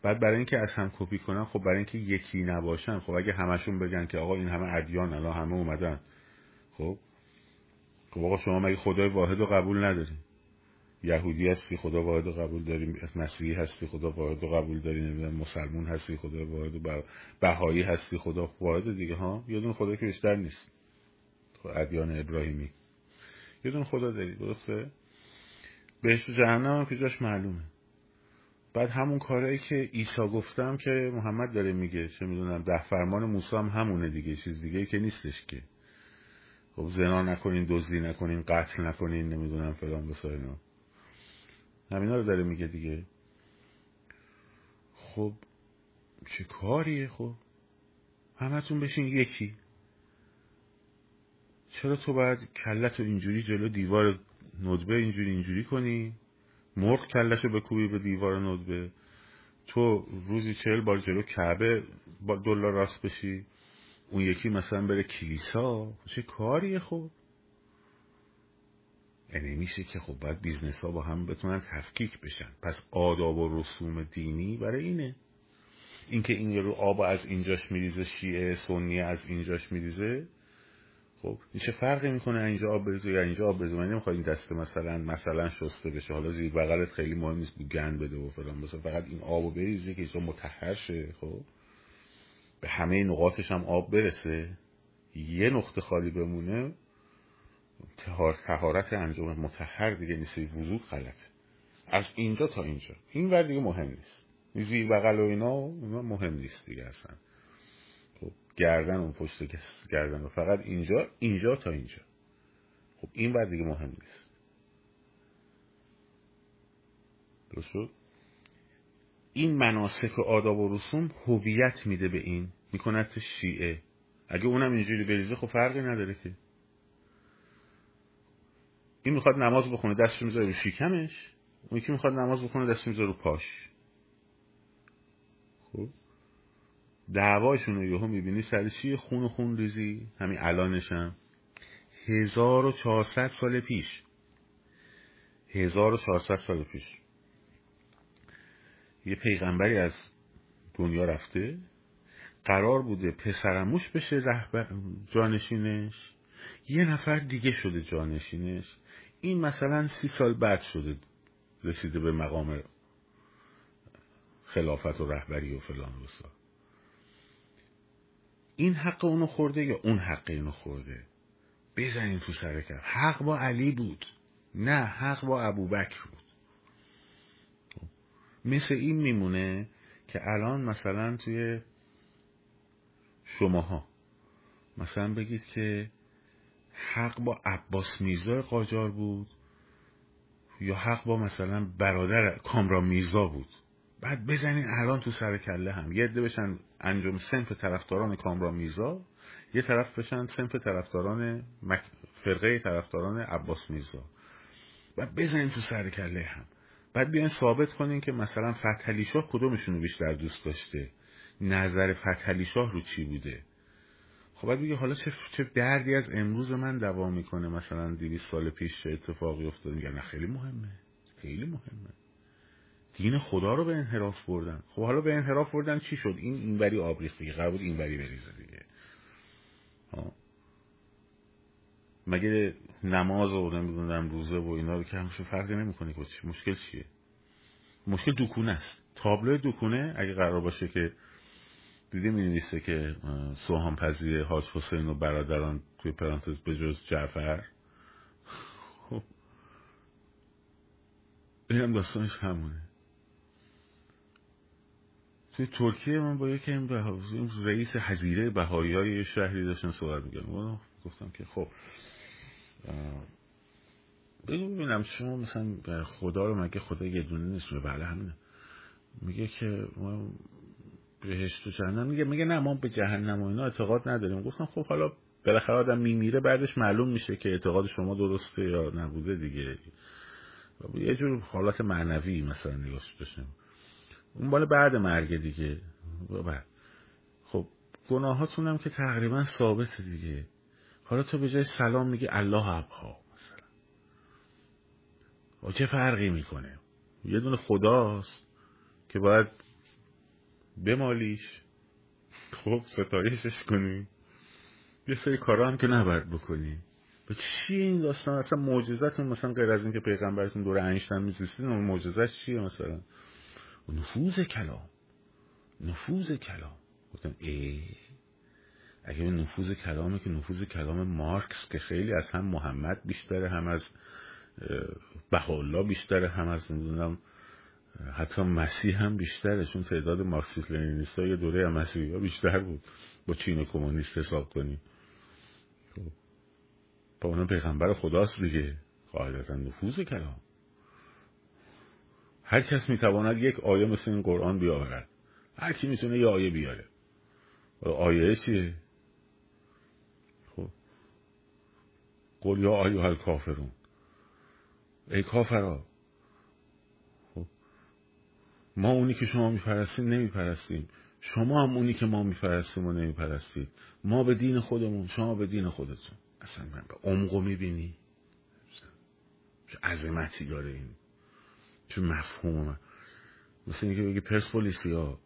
بعد برای اینکه از هم کپی کنن خب برای اینکه یکی نباشن خب اگه همشون بگن که آقا این همه ادیان الان همه اومدن. خب؟ خب آقا شما مگه خدای واحد رو قبول نداری یهودی هستی خدا واحد رو قبول داری مسیحی هستی خدا واحد رو قبول داری نمی‌دونم مسلمون هستی خدا واحد و بهایی هستی خدا واحد دیگه ها؟ یه دون خدا که بیشتر نیست. خب ادیان ابراهیمی. یه دون خدا داری درسته؟ بهشت جهنم هم که معلومه. بعد همون کارهایی که عیسی گفتم که محمد داره میگه چه می‌دونم ده فرمان موسی هم همونه دیگه چیز دیگه که نیستش که. خب زنا نکنین دزدی نکنین قتل نکنین نمی‌دونم فلان بسار اینا همینا رو داره میگه دیگه. خب چه کاریه خب؟ همتون بشین یکی. چرا تو باید کلت اینجوری جلو دیوار ندبه اینجوری اینجوری کنی؟ مرغ کلش رو بکوبی به دیوار ندبه تو روزی چهل بار جلو کعبه با دولا راست بشی اون یکی مثلا بره کلیسا. چه کاریه خب؟ یعنی میشه که خب باید business ها با هم بتونن تفکیک بشن. پس آداب و رسوم دینی برای اینه. اینکه این رو آب از اینجاش میریزه شیعه سنی از اینجاش میریزه خب چه فرقی می‌کنه؟ اینجا آب بریزه یا اینجا آب من نمی‌خوام این دسته مثلا مثلا شسته بشه. حالا زیر بغلت خیلی مهم نیست گند بده و فلان. مثلا فقط این آبو بریزه که اینجا مطهر شه خب؟ به همه نقاطش هم آب برسه. یه نقطه خالی بمونه تهارت انجام متحر دیگه نیست. وضوع غلطه. از اینجا تا اینجا. این ور دیگه مهم نیست. زیر بغل و اینا مهم نیست دیگه اصلا. گردن اون پشت گردن و فقط اینجا اینجا تا اینجا. خب این ور دیگه مهم نیست. درست این مناسک و آداب و رسوم هویت میده به این می‌کند تو شیعه. اگه اونم اینجوری بریزه خب فرقی نداره که. این می‌خواد نماز بخونه دستش می‌ذاره رو شیکمش اون یکی می‌خواد نماز بخونه دستش می‌ذاره رو پاش. خب؟ دعواشون رو یهو می‌بینی سر چیه خون و خون ریزی؟ همین الانشم هزار و چهارصد سال پیش. هزار و چهارصد سال پیش. یه پیغمبری از دنیا رفته. قرار بوده پسرموش بشه رهبر جانشینش. یه نفر دیگه شده جانشینش. این مثلا سی سال بعد شده رسیده به مقام خلافت و رهبری و فلان و این حق اونو خورده یا اون حق اینو خورده؟ بزنین تو سر کرد حق با علی بود. نه حق با ابوبکر بود. مثل این میمونه که الان مثلا توی شماها مثلا بگید که حق با عباس میرزا قاجار بود یا حق با مثلا برادر کامرا میرزا بود. بعد بزنین الان تو سر کله هم. یه عده بشن انجام سنف طرفداران کامرا میرزا یه طرف بشن سنف طرفداران مک... فرقه طرفداران عباس میرزا بعد بزنین تو سر کله هم. بعد بیان ثابت کنین که مثلا فتحعلی شاه کدومشون رو بیشتر دوست داشته؟ نظر فتحعلی شاه رو چی بوده؟ خب بعد بگه حالا چه, چه دردی از امروز من دوام می‌کنه مثلا دیویس سال پیش چه اتفاقی افتاد میگن خیلی مهمه. خیلی مهمه. دین خدا رو به انحراف بردن. خب حالا به انحراف بردن چی شد؟ این اینوری آب ریخت دیگه. قرار بود اینوری بریزه دیگه. مگه نماز و نمی‌دونم روزه و اینا رو که همشون فرقی نمی‌کنه که مشکل چیه؟ مشکل دکونه است. تابلو دکونه اگه قرار باشه که دیدی می نویسه که سوهان پذیر حاج حسین و برادران توی پرانتز به جز جعفر. خب. این هم داستانش همونه. توی ترکیه من با یکی این رئیس حزیره بهایی های شهری داشتن صحبت میگن گفتم که خب بگو ببینم شما مثلا خدا رو مگه خدا یه دونه نیست؟ بله همینه. میگه که ما بهشت و جهنم میگه میگه نه ما به جهنم و اینا اعتقاد نداریم. گفتم خب حالا بالاخره آدم میمیره بعدش معلوم میشه که اعتقاد شما درسته یا نبوده دیگه. یه جور حالت معنوی مثلا نگاهش داشتیم. اون بالا بعد مرگ دیگه. بعد خب گناهاتون هم که تقریبا ثابت دیگه. حالا تو به جای سلام میگه الله ابها مثلا. و چه فرقی می‌کنه؟ یه دونه خداست که باید بمالیش. خب ستایشش کنی. یه سری کارا هم که نبرد بکنی. به چی این داستان؟ اصلا معجزتون مثلا غیر از اینکه پیغمبرتون دور انشتن میزیستین معجزت چیه مثلا؟ نفوذ کلام. نفوذ کلام. گفتم ای اگه به نفوذ کلامه که نفوذ کلام مارکس که خیلی از هم محمد بیشتره هم از بهاءالله بیشتره هم از نمی‌دونم حتی مسیح هم بیشتره. چون تعداد مارکسیست لنینیست یه دوره مسیحی ها بیشتر بود. با چین کمونیست حساب کنیم. خب. با اونا پیغمبر خداست دیگه. قاعدتا نفوذ کلام. هر کس می‌تواند یک آیه مثل این قرآن بیاورد. هر کی می‌تونه یه آیه بیاره. آیه چیه؟ خب. قل یا آیها کافرون ای کافرا. خب. ما اونی که شما میپرستیم نمیپرستیم. شما هم اونی که ما میپرستیم و نمیپرستید. ما به دین خودمون شما به دین خودتون. اصلا من به عمقو می‌بینی؟ عظمتی داره این. چه مفهوم مثل اینکه بگی پرسپولیسی ها.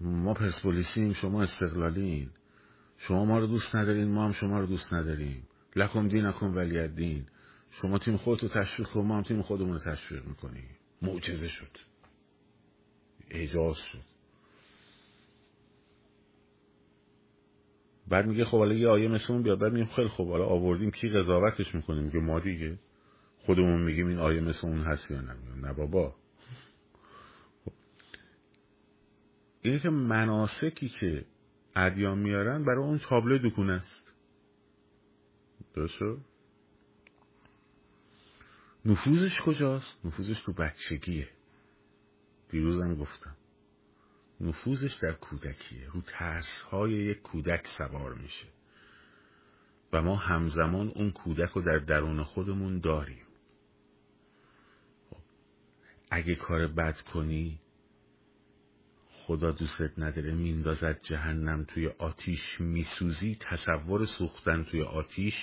ما پرسپولیسیم شما استقلالین. شما ما رو دوست ندارین ما هم شما رو دوست نداریم. لکم دین اکم ولی دین شما تیم خودتو تشویق کن ما هم تیم خودمون رو تشویق می‌کنیم. معجزه شد. اعجاز شد. بعد میگه خب حالا یه آیه مثل اون بیاد. بعد میگیم خیلی خب حالا آوردیم کی قضاوتش می‌کنیم میگه ما دیگه. خودمون میگیم این آیه مثل اون هست یا نه؟ نه بابا. خب. اینه که مناسکی که ادیان میارن برای اون تابلو دکون است. درست نفوذش کجاست؟ نفوذش تو بچگیه. دیروزم گفتم. نفوذش در کودکیه. رو ترس های یک کودک سوار میشه. و ما همزمان اون کودک رو در درون خودمون داریم. اگه کار بد کنی خدا دوستت نداره میندازد جهنم توی آتیش. میسوزی تصور سوختن توی آتیش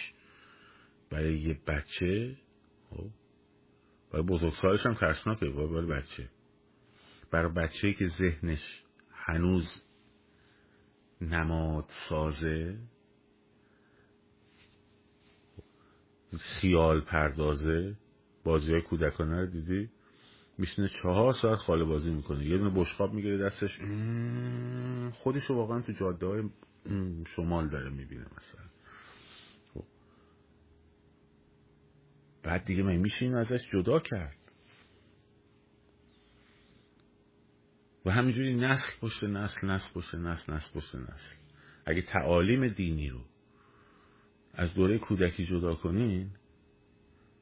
برای یه بچه؟ خب برای بزرگسالش هم ترسناکه برای بچه. برای بچه که ذهنش هنوز نماد سازه خیال پردازه. بازی های کودکانه رو دیدی؟ میشنه چهار ساعت خاله بازی می‌کنه. یه دونه بشقاب می‌گیره دستش. خودشو واقعا تو جاده های شمال داره می‌بینه مثلا. خب. بعد دیگه من میشه این ازش جدا کرد؟ و همینجوری نسل پشت نسل نسل پشت نسل نسل پشت نسل. اگه تعالیم دینی رو از دوره کودکی جدا کنین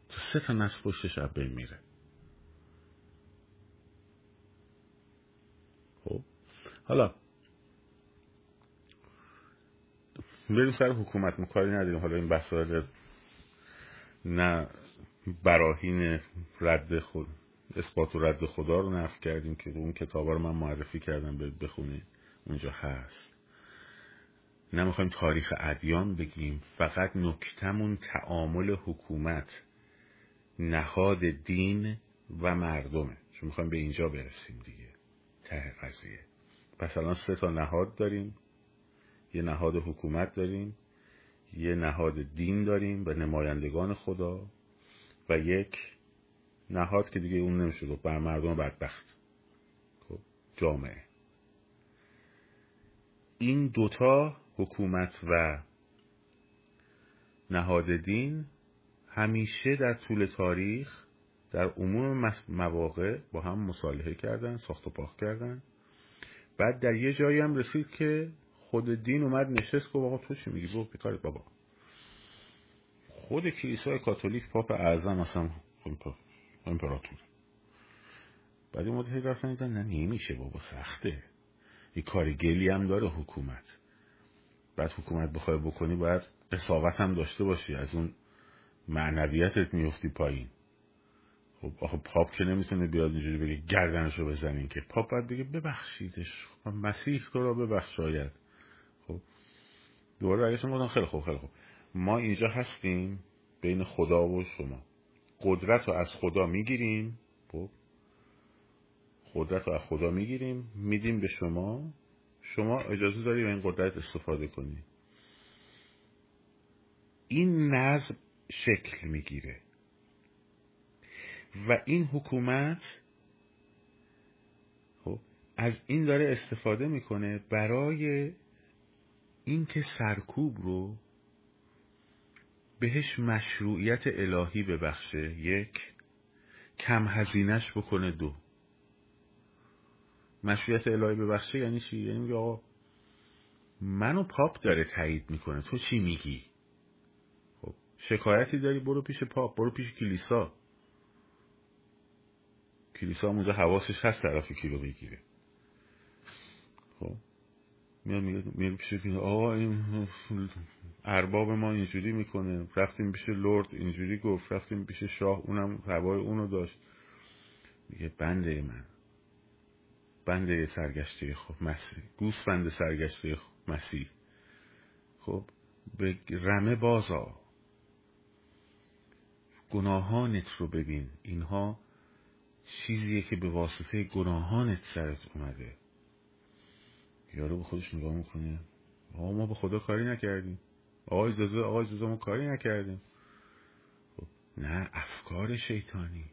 تو سه تا نسل پشتش بین میره خب حالا. بریم سر حکومت مکاری نداریم. حالا این بساط نه براهین رد خود اثبات و رد خدا رو نفت کردیم که اون کتابا رو من معرفی کردم به بخونید اونجا هست. نمی‌خوایم تاریخ ادیان بگیم فقط نکتمون تعامل حکومت نهاد دین و مردمه. چون می‌خوایم به اینجا برسیم دیگه. ته قضیه. پس الان سه تا نهاد داریم یه نهاد حکومت داریم یه نهاد دین داریم به نمایندگان خدا و یک نهاد که دیگه اون نمیشه گفت بر مردم بدبخت. خب جامعه. این دوتا حکومت و نهاد دین همیشه در طول تاریخ در عموم مواقع با هم مصالحه کردن ساخت و پاخ کردن. بعد در یه جایی هم رسید که خود دین اومد نشست که آقا تو چی میگی؟ برو بیکارت بابا. خود کلیسای کاتولیک پاپ اعظم اصلا امپراتور. بعد این مدتی رفتن دیدن نه نمیشه بابا سخته. یه کار گلی هم داره حکومت. بعد حکومت بخوای بکنی باید قصاوت هم داشته باشی از اون معنویتت میفتی پایین. خب آخه پاپ که نمی‌تونه بیاد اینجوری بگه گردنشو بزنین که پاپ باید بگه ببخشیدش. خب مسیح تو را ببخشاید خب دوباره برگشتم گفتم خیلی خوب خیلی خوب. ما اینجا هستیم بین خدا و شما. قدرت رو از خدا می‌گیریم. خب قدرت رو از خدا می‌گیریم میدیم به شما. شما اجازه داری به این قدرت استفاده کنی این نظم شکل می‌گیره. و این حکومت خب از این داره استفاده می‌کنه برای اینکه سرکوب رو بهش مشروعیت الهی ببخشه یک کم هزینش بکنه دو مشروعیت الهی ببخشه یعنی چی؟ یعنی میگه آقا منو پاپ داره تایید می‌کنه تو چی میگی؟ خب شکایتی داری برو پیش پاپ برو پیش کلیسا کلیسا هم اونجا حواسش هست طرف کیلو بگیره. خب. میاد میگه پیش آقا این ارباب ما اینجوری می‌کنه. رفتیم پیش لرد اینجوری گفت. رفتیم پیش شاه اونم هوای اونو داشت. میگه بنده من. بنده سرگشته خب مسیح. گوسفند سرگشته مسیح. خب به رمه بازا گناهانت رو ببین. اینها چیزیه که به واسطه گناهانت سرت اومده. یارو به خودش نگاه می‌کنه. آقا ما به خدا کاری نکردیم. آقای زازه آقای زازه ما کاری نکردیم. خب نه افکار شیطانی.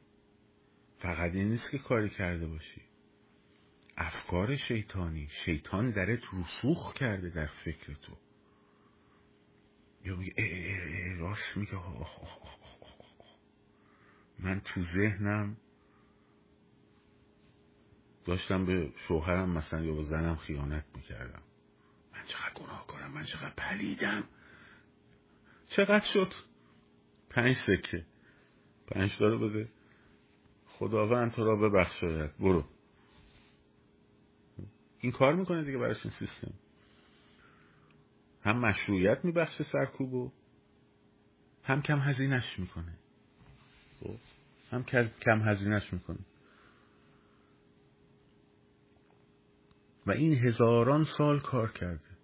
فقط این نیست که کاری کرده باشی. افکار شیطانی. شیطان درت رسوخ کرده در فکر تو. یا میگه راست میگه. من تو ذهنم داشتم به شوهرم مثلا یا به زنم خیانت می‌کردم. من چقدر گناه کنم من چقدر پلیدم. چقدر شد؟ پنج سکه. پنج داره بده. خداوند تو را ببخشاید. برو. این کار می‌کنه دیگه براش این سیستم. هم مشروعیت میبخشه سرکوبو هم کم هزینش می‌کنه. خب؟ هم کم هزینش می‌کنه. و این هزاران سال کار کرده.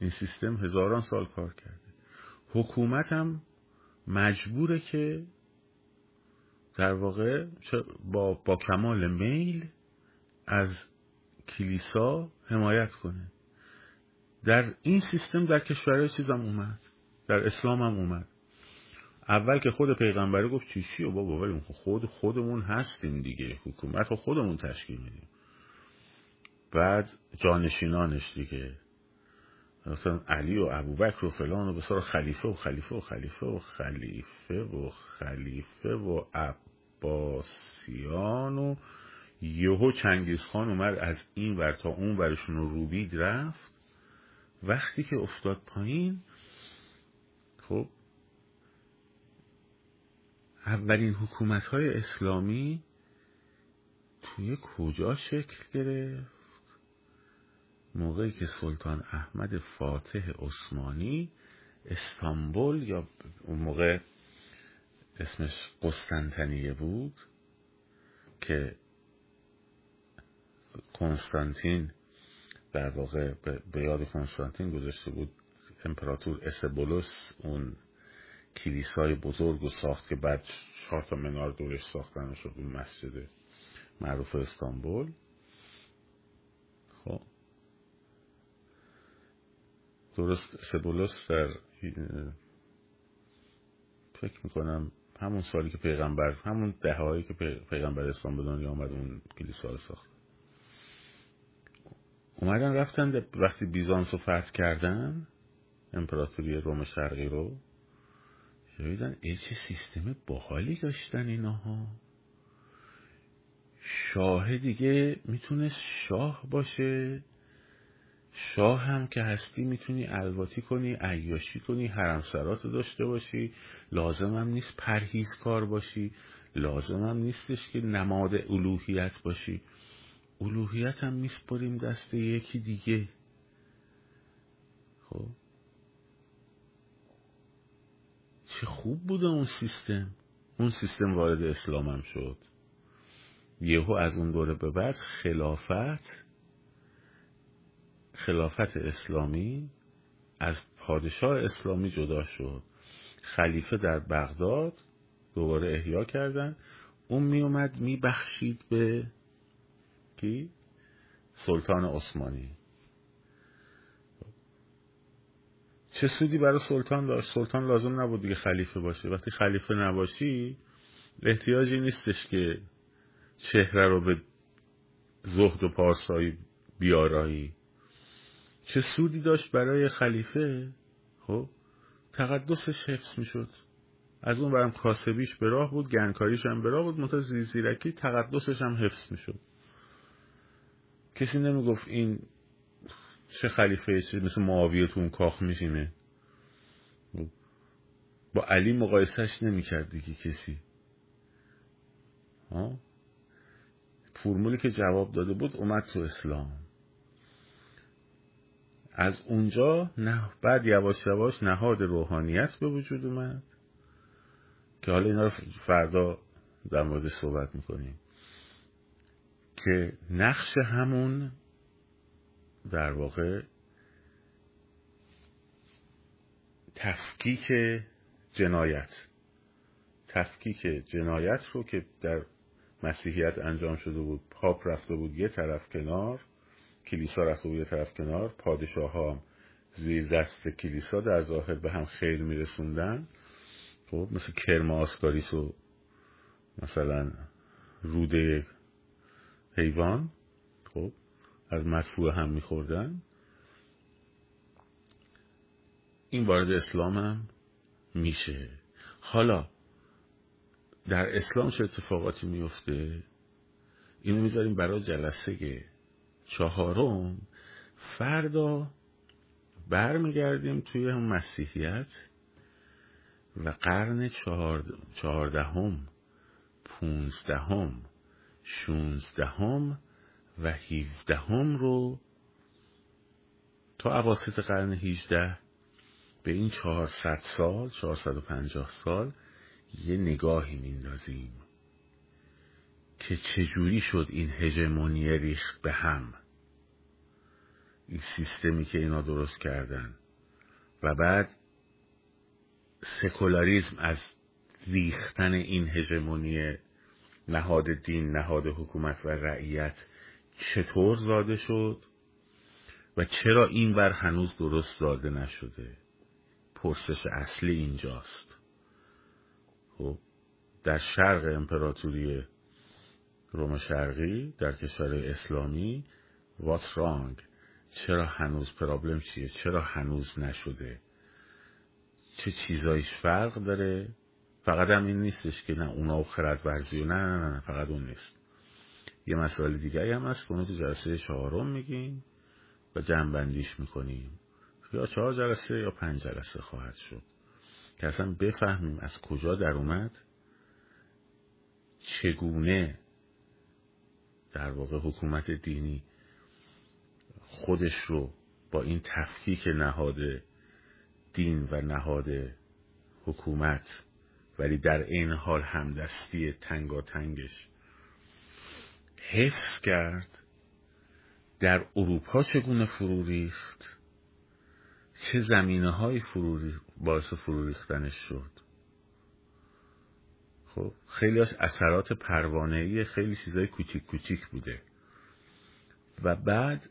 این سیستم هزاران سال کار کرده. حکومت هم مجبوره که در واقع با, با کمال میل از کلیسا حمایت کنه. در این سیستم در کشورهای چیزم اومد. در اسلام هم اومد. اول که خود پیغمبره گفت چیشی و بابا ولی خود خودمون هستیم دیگه. حکومت رو خودمون تشکیل میدیم. بعد جانشینانش دیگه. مثلا علی و ابوبکر و فلان و بسار خلیفه و خلیفه و خلیفه و خلیفه و خلیفه و عباسیان و یهو چنگیز خان اومد از این ور تا اون ورشون رو روبید رفت. وقتی که افتاد پایین خب اولین حکومت های اسلامی توی کجا شکل گرفت؟ موقعی که سلطان احمد فاتح عثمانی استانبول یا اون موقع اسمش قسطنطنیه بود که کنستانتین در واقع به یاد کنستانتین گذاشته بود امپراتور اسبولوس اون کلیسای بزرگ و ساخت که بعد چهار تا منار دورش ساختن شد اون مسجد معروف استانبول. خب. درست سبولوس در فکر می‌کنم همون سالی که پیغمبر همون دههایی که پیغمبر اسلام به دنیا آمد اون کلیسا رو ساخت. اومدن رفتن وقتی بیزانس رو فتح کردن امپراتوری روم شرقی رو شایدن ای چه سیستم باحالی داشتن ایناها. شاه دیگه می‌تونست شاه باشه. شاه هم که هستی می‌تونی الواتی کنی عیاشی کنی حرمسرات داشته باشی. لازم هم نیست پرهیز کار باشی. لازم هم نیستش که نماد الوهیت باشی. الوهیت هم میسپریم دست یکی دیگه. خب؟ چه خوب بوده اون سیستم. اون سیستم وارد اسلام هم شد. یهو از اون دوره به بعد خلافت خلافت اسلامی از پادشاه اسلامی جدا شد. خلیفه در بغداد دوباره احیا کردن اون میومد میبخشید به کی؟ سلطان عثمانی. چه سودی برای سلطان داشت؟ سلطان لازم نبود دیگه خلیفه باشه. وقتی خلیفه نباشی احتیاجی نیستش که چهره رو به زهد و پارسایی بیارایی. چه سودی داشت برای خلیفه؟ خب تقدسش حفظ می‌شد. از اون برم کاسبیش به راه بود گنکاریش هم به راه بود متا زیرزیرکی تقدسش هم حفظ می‌شد. کسی نمی‌گفت این چه خلیفه چه مثل معاویه تو اون کاخ میشینه؟ با علی مقایسهش نمی‌کرد دیگه کسی. ها؟ فرمولی که جواب داده بود اومد تو اسلام. از اونجا نه بعد یواش یواش نهاد روحانیت به وجود اومد که حالا اینا رو فردا در مورد صحبت می‌کنیم. که نقش همون در واقع تفکیک جنایت تفکیک جنایت رو که در مسیحیت انجام شده بود پاپ رفته بود یه طرف کنار کلیسا رفته بود یه طرف کنار پادشاه ها زیر دست کلیسا در ظاهر به هم خیر میرسوندن. خب مثل کرم آسکاریس و مثلا روده حیوان خب از مدفوع هم میخوردن. این وارد اسلام هم میشه. حالا در اسلام چه اتفاقاتی میفته اینو می‌ذاریم برای جلسه. چهارم فردا برمیگردیم توی مسیحیت و قرن چهاردهم پونزدهم شونزدهم و هیودهم رو تا عواسط قرن هیجده به این چهارصد سال چهارصد و پنجاه سال یه نگاهی میندازیم. که چجوری شد این هژمونی ریخت به هم؟ این سیستمی که اینا درست کردن. و بعد سکولاریزم از ریختن این هژمونی نهاد دین نهاد حکومت و رعیت چطور زاده شد؟ و چرا این بر هنوز درست زاده نشده؟ پرسش اصلی اینجاست. خب در شرق امپراتوری روم شرقی در کشور اسلامی. What's wrong? چرا هنوز پرابلم چیه؟ چرا هنوز نشده؟ چه چیزایش فرق داره؟ فقط هم این نیستش که نه اونا و خرد ورزی و نه نه نه فقط اون نیست. یه مسئله دیگه هم هست که اونو تو جلسه چهارم میگیم و جنبندیش می‌کنیم. یا چهار جلسه یا پنج جلسه خواهد شد. که اصلا بفهمیم از کجا در اومد چگونه در واقع حکومت دینی خودش رو با این تفکیک نهاد دین و نهاد حکومت ولی در این حال همدستی تنگاتنگش حفظ کرد. در اروپا چگونه فرو ریخت؟ چه زمینه های فرو باعث فرو ریختنش شد؟ خب خیلی از اثرات پروانه‌ای خیلی چیزای کوچیک کوچیک بوده. و بعد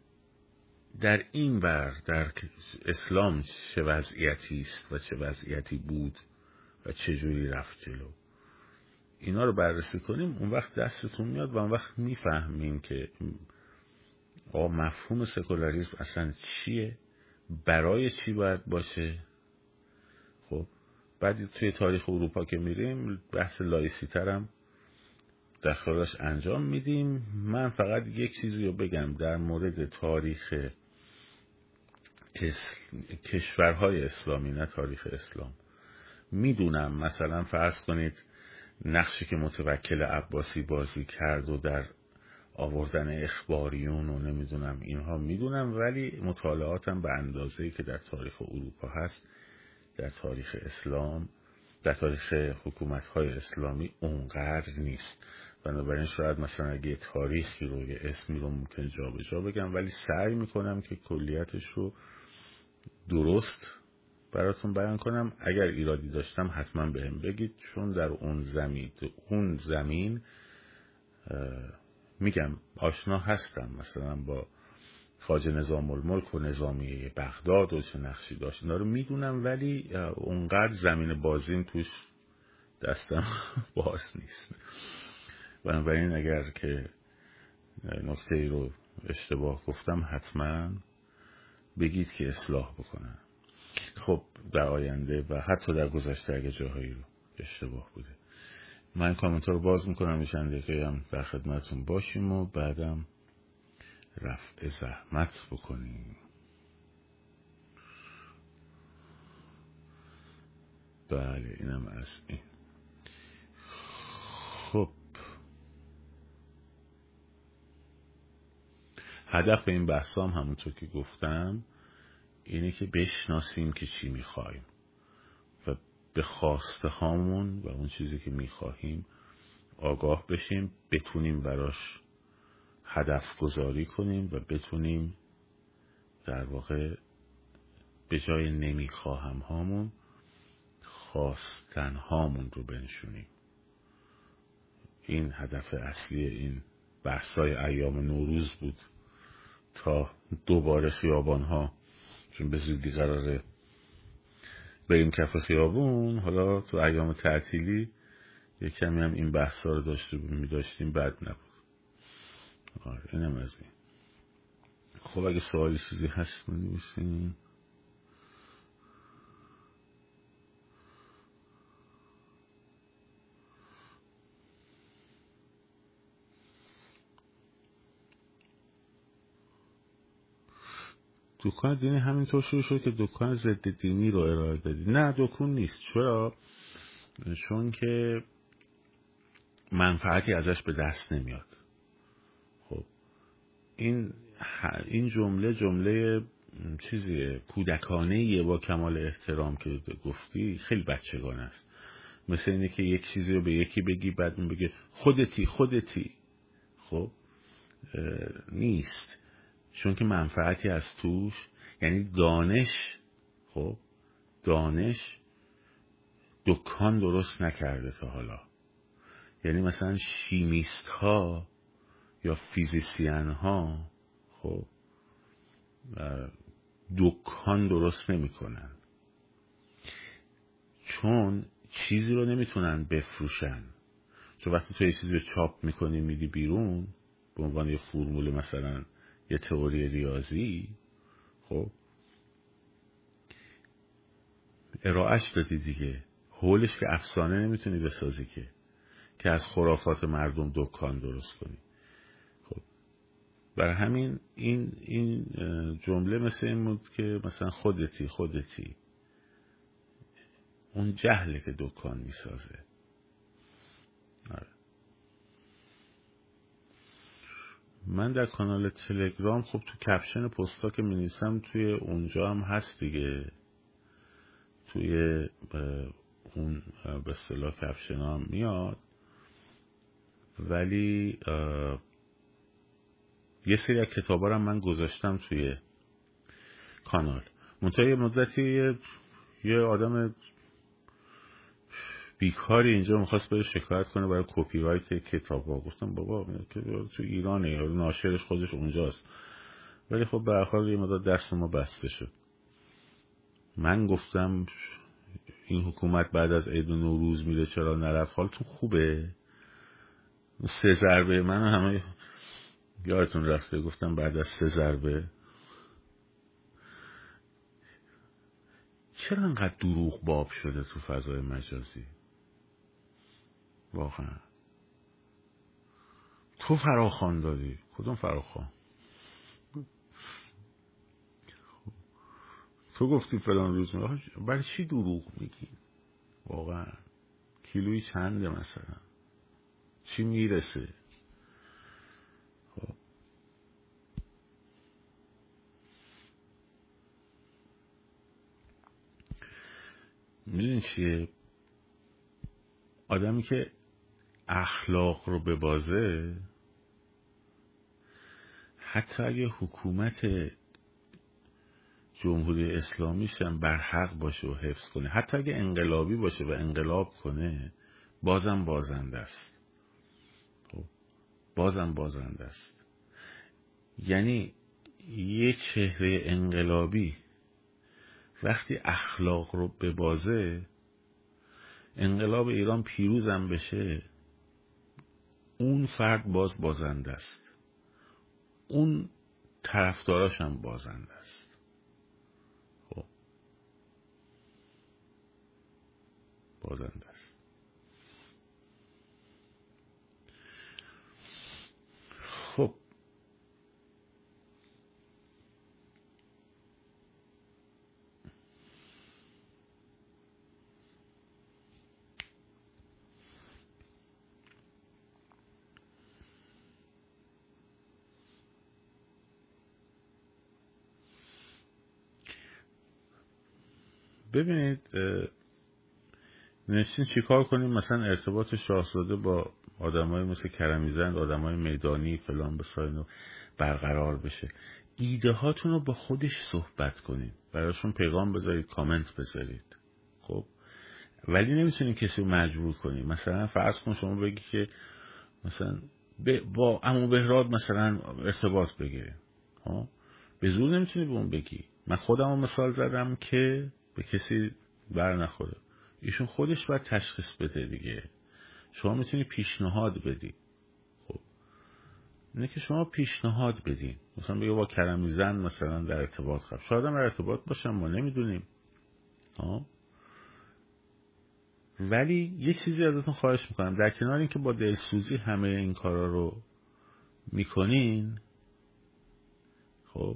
در این ور در اسلام چه وضعیتی است و چه وضعیتی بود و چه جوری رفت جلو. اینا رو بررسی کنیم اون وقت دستتون میاد و اون وقت می‌فهمیم که آقا مفهوم سکولاریسم اصلا چیه؟ برای چی باید باشه؟ خب بعد توی تاریخ اروپا که میریم بحث لایسی ترم در خلالش انجام میدیم. من فقط یک چیزی رو بگم در مورد تاریخ کشورهای اسلامی نه تاریخ اسلام. می‌دونم مثلا فرض کنید نقشی که متوکل عباسی بازی کرد و در آوردن اخباریون و نمی‌دونم اینها می‌دونم ولی مطالعاتم به اندازه که در تاریخ اروپا هست در تاریخ اسلام در تاریخ حکومت های اسلامی اونقدر نیست. بنابراین شاید مثلا اگه تاریخی رو یه اسمی رو ممکن جا به جا بگم ولی سعی می‌کنم که کلیتش رو درست براتون بیان کنم. اگر ایرادی داشتم حتما بهم بگید چون در اون زمین اون زمین میگم آشنا هستم. مثلا با خاج نظام الملک و نظامی بغداد و چه نقشی داشت. رو می‌دونم ولی اونقدر زمین بازیم توش دستم <laughs> باز نیست. بنابراین اگر که نکته ای رو اشتباه گفتم حتما بگید که اصلاح بکنم. خب در آینده و حتی در گذشته اگه جاهایی رو اشتباه بوده. من کامنت رو باز می‌کنم. چند که هم در خدمتون باشیم و بعدم رفع زحمت بکنیم. بله اینم از این. خب. هدف این بحثام همونطور که گفتم اینه که بشناسیم که چی می‌خوایم و به خواسته هامون و اون چیزی که می‌خواهیم آگاه بشیم بتونیم براش هدف گذاری کنیم و بتونیم در واقع به جای نمی‌خواهم هامون خواستن هامون رو بنشونیم. این هدف اصلی این بحثای ایام نوروز بود تا دوباره خیابان ها چون به زودی قراره بریم کف خیابون. حالا تو ایام تعطیلی یه کمی هم این بحثا رو داشته می داشتیم بد نبود. آره اینم از این. خب اگه سوالی چیزی هست نویسیم دکان دینی همینطور شروع شد که دکان ضد دینی رو ارائه دادی. نه دکون نیست. چرا؟ چون که منفعتی ازش به دست نمیاد. این این جمله جمله چیزی کودکانه با کمال احترام که گفتی خیلی بچگان است. مثل اینه که یک چیزی رو به یکی بگی بعد اون بگه خودتی خودتی. خب؟ نیست. چون که منفعتی از توش یعنی دانش خب؟ دانش دکان درست نکرده تا حالا. یعنی مثلا شیمیست ها یا فیزیسین ها خب دکان درست نمی‌کنن. چون چیزی رو نمی‌تونن بفروشن. چون وقتی تو یه چیزی رو چاپ می‌کنی میدی بیرون به عنوان یه فرمول مثلا یه تئوری ریاضی خب ارائهش دادی دیگه. حولش که افسانه نمی‌تونی بسازی که که از خرافات مردم دکان درست کنی. برای همین این این جمله مثل این بود که مثلا خودتی خودتی. اون جهله که دکان می‌سازه. آره. من در کانال تلگرام خب تو کپشن پستا که می توی اونجا هم هست دیگه. توی اون به اصطلاح کپشن هم میاد. ولی یه سری از کتابا رو من گذاشتم توی کانال. منتها یه مدتی یه, آدم بیکاری اینجا می‌خواست بره شکایت کنه برای کپی رایت کتاب ها گفتم بابا تو ایرانه ناشرش خودش اونجاست. ولی خب به حال یه مدت دست ما بسته شد. من گفتم این حکومت بعد از عید و نوروز میره چرا نرفت؟ حالتون خوبه. سه ضربه من همه یادتون رفته گفتم بعد از سه ضربه. چرا انقدر دروغ باب شده تو فضای مجازی؟ واقعا. تو فراخان دادی کدوم فراخان تو گفتی فلان روز برای چی دروغ میگی؟ واقعا. کیلوی چنده مثلا. چی می‌رسه خب می‌دونی چیه؟ آدمی که اخلاق رو به بازه حتی اگه حکومت جمهوری اسلامیش هم بر حق باشه و حفظ کنه حتی اگه انقلابی باشه و انقلاب کنه بازم بازنده است. خب بازم بازنده است. یعنی یه چهره انقلابی وقتی اخلاق رو به بازه انقلاب ایران پیروزم بشه اون فرد باز بازنده است. اون طرفداراش هم بازنده است. خب. بازنده است خب ببینید نشین چیکار کنیم؟ مثلا ارتباط شاهزاده با آدمای مثل کرمیزند آدمای میدانی فلان بساین برقرار بشه. ایده هاتون رو با خودش صحبت کنید. براشون پیغام بذارید کامنت بذارید. خب؟ ولی نمی‌تونید کسی رو مجبور کنید. مثلا فرض کن شما بگی که مثلا با امو بهراد مثلا ارتباط بگیره ها به زور نمی‌تونی به اون بگی. من خودم مثال زدم که به کسی بر نخوره. ایشون خودش باید تشخیص بده دیگه. شما می‌تونی پیشنهاد بدی. خب. اینه که شما پیشنهاد بدین مثلا بگه با کرمی زن مثلا در ارتباط خب. شاید در ارتباط باشم ما نمی‌دونیم. ها ولی یه چیزی ازتون خواهش می‌کنم. در کنار اینکه با دلسوزی همه این کارا رو می‌کنین خب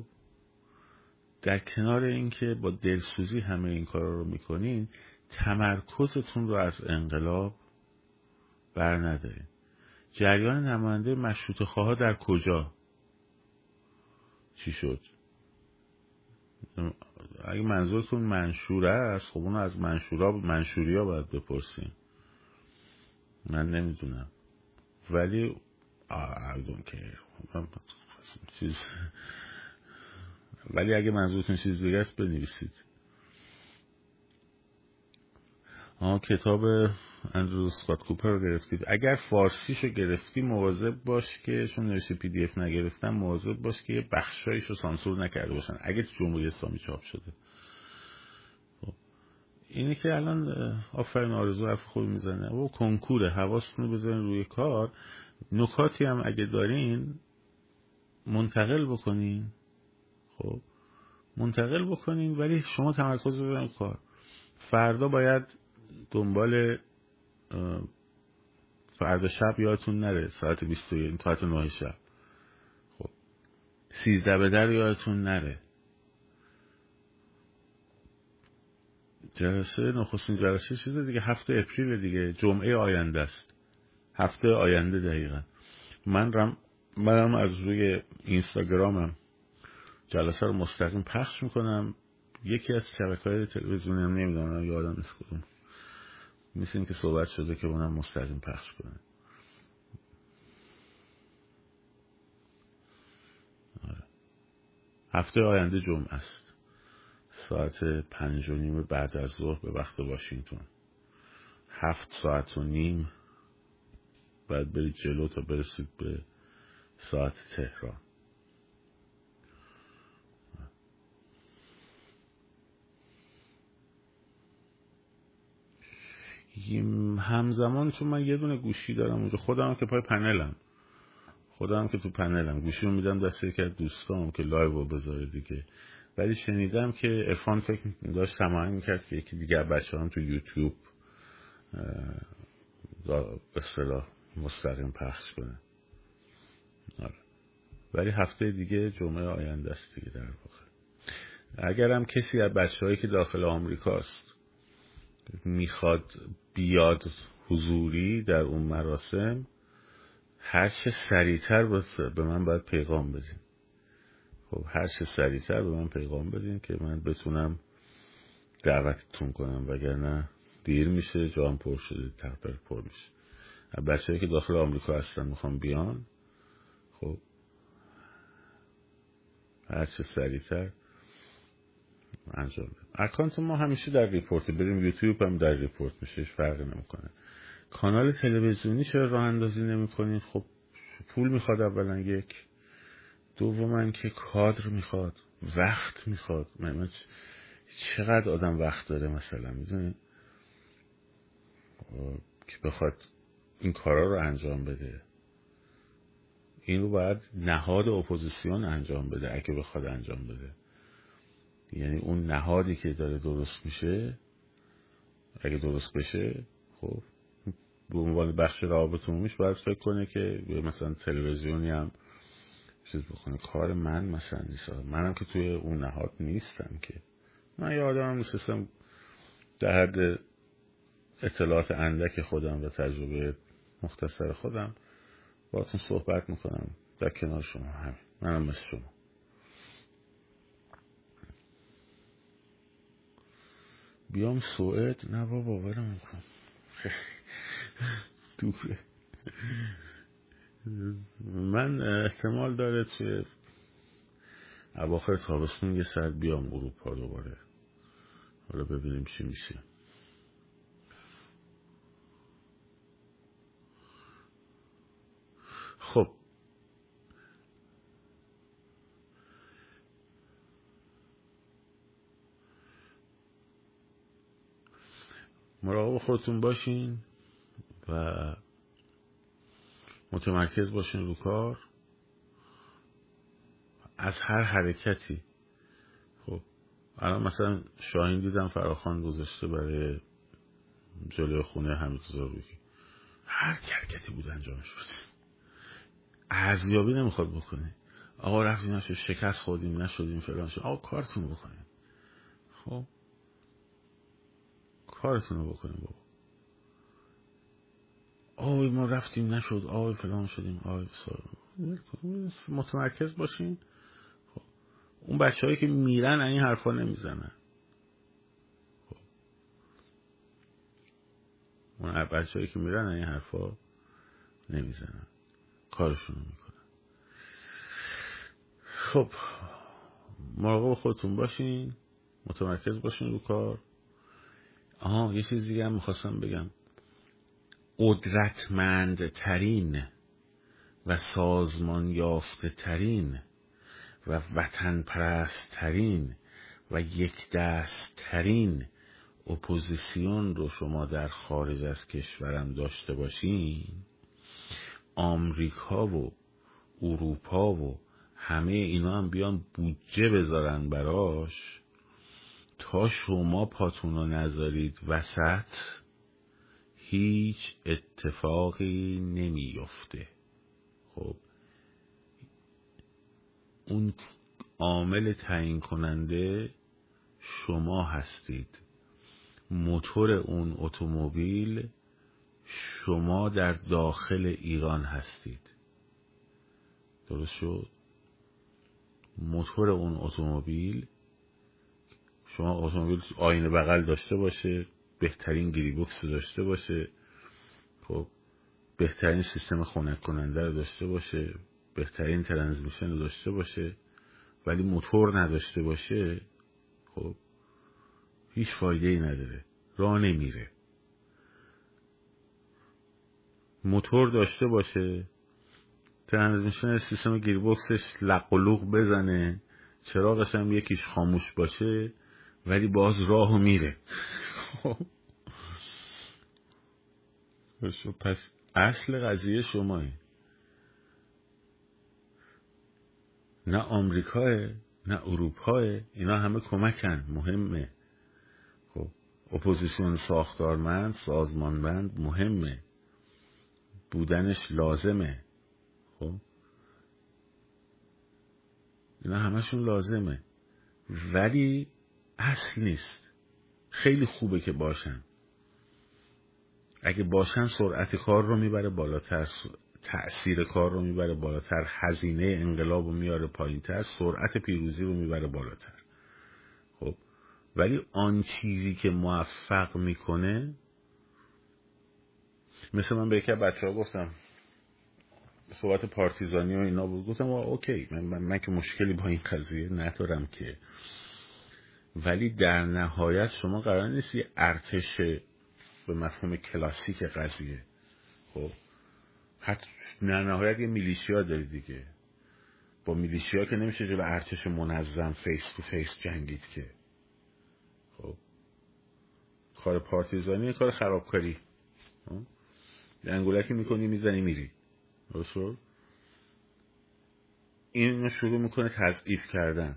در کنار اینکه با دلسوزی همه این کارا رو می‌کنین تمرکزتون رو از انقلاب بر ندارین. جریان نماینده مشروط خواه در کجا؟ چی شد؟ اگه منظورتون منشوره است خب اونو از منشورا منشوریا باید بپرسیم من نمی‌دونم. ولی آردون که چیز ولی اگه منظورتون چیز دیگه است بنویسید. آه کتاب اندرو سکات کوپر رو گرفتید. اگر فارسیشو گرفتی مواظب باش که چون نوشته پی دی اف نگرفتم مواظب باش که یه بخشایش رو سانسور نکرده باشن اگه تو جمهوری اسلامی چاپ شده. خب. اینه که الان آفرین آرزو حرف خوبی می‌زنه. و کنکوره حواستون رو بذارین روی کار. نکاتی هم اگه دارین منتقل بکنین. خب منتقل بکنین ولی شما تمرکز بذارین کار. فردا باید دنبال فردا شب یادتون نره ساعت 21 ساعت 9 شب. خب 13 به در یادتون نره. جلسه نخستین جلسه چیز دیگه هفته اپریل دیگه جمعه آینده است. هفته آینده دقیقا. من رم منم از روی اینستاگرامم جلسه رو مستقیم پخش می‌کنم. یکی از شبکه های تلویزیونی هم نمی‌دونم یادم نیست کدوم. مثل اینکه صحبت شده که اونم مستقیم پخش کنه. آره. هفته آینده جمعه است. ساعت پنج و نیم بعد از ظهر به وقت واشنگتن. هفت ساعت و نیم بعد برید جلو تا برسید به ساعت تهران. همزمان چون من یه دونه گوشی دارم اونجا. خودم که پای پنلم. خودم که تو پنلم. گوشی رو میدم دست یکی از دوستام که live رو بذاره دیگه. ولی شنیدم که عرفان فکر داشت تمام می‌کرد که یکی دیگه بچه هم تو یوتیوب به اصطلاح مستقیم پخش کنه. آره. ولی هفته دیگه جمعه آینده است دیگه در واقع. اگرم کسی از بچه هایی که داخل آمریکاست می‌خواد بیاد حضوری در اون مراسم هر چه سریعتر به من باید پیغام بدین. خب هر چه سریعتر به من پیغام بدین که من بتونم دعوتتون کنم وگرنه دیر میشه جام پر شده تقدر پر میشه. بچه که داخل آمریکا هستن می‌خوام بیان خب هر چه سریعتر اینجام account ما همیشه در report بریم یوتیوب هم در report میشه فرقی نمی‌کنه. کانال تلویزیونی چرا راه اندازی نمی‌کنین خب پول می‌خواد اولا یک. دوما که کادر می‌خواد وقت می‌خواد. چقدر آدم وقت داره مثلا می‌دونی؟ خب، که بخواد این کارا رو انجام بده. این رو باید نهاد اپوزیسیون انجام بده اگه بخواد انجام بده. یعنی اون نهادی که داره درست میشه اگه درست بشه خب به عنوان بخش روابط عمومیش باید فکر کنه که مثلا تلویزیونی هم چیز بکنه کار من مثلا نیست. منم که توی اون نهاد نیستم که. من یه آدم هم در حد اطلاعات اندک خودم و تجربه مختصر خودم. باهاتون صحبت می‌کنم در کنار شما. همین. منم مثل شما. بیام سوئد؟ نه بابا ولم کن. دوره من احتمال داره توی اواخر تابستون یه سر بیام اروپا دوباره. حالا ببینیم چی میشه خب مراقب خودتون باشین و متمرکز باشین رو کار. از هر حرکتی. خب الان مثلا شاهین دیدم فراخان گذاشته برای جلوی خونه حمیدرضا روحی. هر حرکتی بود انجامش بود ارزیابی نمی‌خواد بکنه. آقا رفتیم نشد شکست خوردیم نشدیم فلان شد. آقا کارتون بکنیم. خب کارتون رو بکنیم بابا. آی ما رفتیم نشد. آی فلان شدیم. آی متمرکز باشین. خب. اون بچه هایی که میرن این حرفا نمی‌زنن. خب. اون بچه هایی که میرن این حرفا نمی‌زنن. کارشون می‌کنن. خب. مراقب خودتون باشین. متمرکز باشین رو کار. آها یه چیز دیگه هم می‌خواستم بگم. قدرتمندترین و سازمان یافته ترین و وطن پرست ترین و یک دست ترین اپوزیسیون رو شما در خارج از کشورم داشته باشین. آمریکا و اروپا و همه اینا هم بیان بودجه بذارن براش. تا شما پاتون رو نذارید وسط هیچ اتفاقی نمیفته خب اون عامل تعیین کننده شما هستید. موتور اون اتومبیل شما در داخل ایران هستید. درست شد؟ موتور اون اتومبیل شما اتومبیل آینه بغل داشته باشه بهترین گیری بوکس داشته باشه. خب بهترین سیستم خنک کننده رو داشته باشه بهترین ترانسمیشن رو داشته باشه ولی موتور نداشته باشه خب هیچ فایده ای نداره. راه نمیره. موتور داشته باشه ترانسمیشن سیستم گیربکسش لق و لوق بزنه چراغش هم یکیش خاموش باشه. ولی باز راهو میره. خب. پس اصل قضیه شماه نه آمریکاه نه اروپاه اینا همه کمکن مهمه. خب اپوزیسیون ساختارمند سازمانمند مهمه. بودنش لازمه. خب اینا همشون لازمه. ولی اصل نیست. خیلی خوبه که باشن. اگه باشن سرعت کار رو می‌بره بالاتر تأثیر کار رو می‌بره بالاتر هزینه انقلاب رو میاره پایینتر سرعت پیروزی رو می‌بره بالاتر. خب ولی آن چیزی که موفق می‌کنه مثل من به یکی بچه ها گفتم صحبت پارتیزانی و اینا بود. گفتم اوکی من, من, من که مشکلی با این قضیه ندارم که ولی در نهایت شما قرار نیست یه ارتش به مفهوم کلاسیک قضیه. خب. حتی در نهایت یه militia داری دیگه. با militia که نمیشه به ارتش منظم face to face جنگید که. خب. کار پارتیزانی کار خرابکاری. خب؟ انگولکی می‌کنی می‌زنی میری. درست این شروع می‌کنه تضعیف کردن.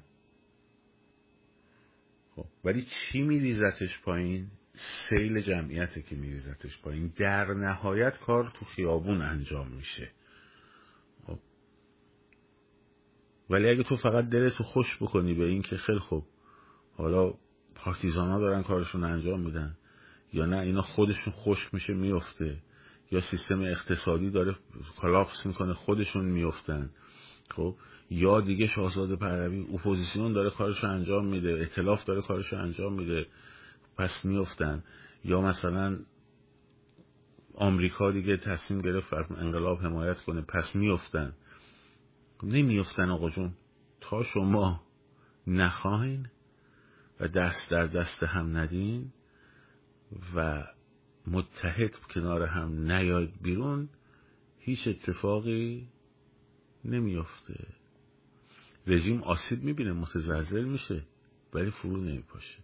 خب ولی چی میریزتش پایین؟ سیل جمعیته که میریزتش پایین. در نهایت کار تو خیابون انجام میشه. خب. ولی اگه تو فقط دلتو خوش بکنی به این که خیلی خوب حالا پارتیزان ها دارن کارشون انجام میدن یا نه اینا خودشون خوش میشه میفته یا سیستم اقتصادی داره collapse می‌کنه خودشون میفتن خب. یا دیگه شاهزاده پهلوی اپوزیسیون داره کارش انجام میده ائتلاف داره کارش انجام میده پس میفتن یا مثلا آمریکا دیگه تصمیم گرفت انقلاب حمایت کنه پس میفتن نمیفتن آقا جون. تا شما نخواین و دست در دست هم ندین و متحد کنار هم نیاید بیرون هیچ اتفاقی نمیافته. رژیم آسیب می‌بینه متزلزل میشه ولی فرو نمیپاشه.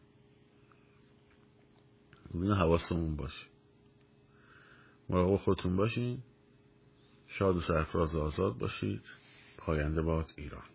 اینو حواسمون باشه. مراقب خودتون باشین. شاد و سرفراز آزاد باشید. پاینده باد ایران.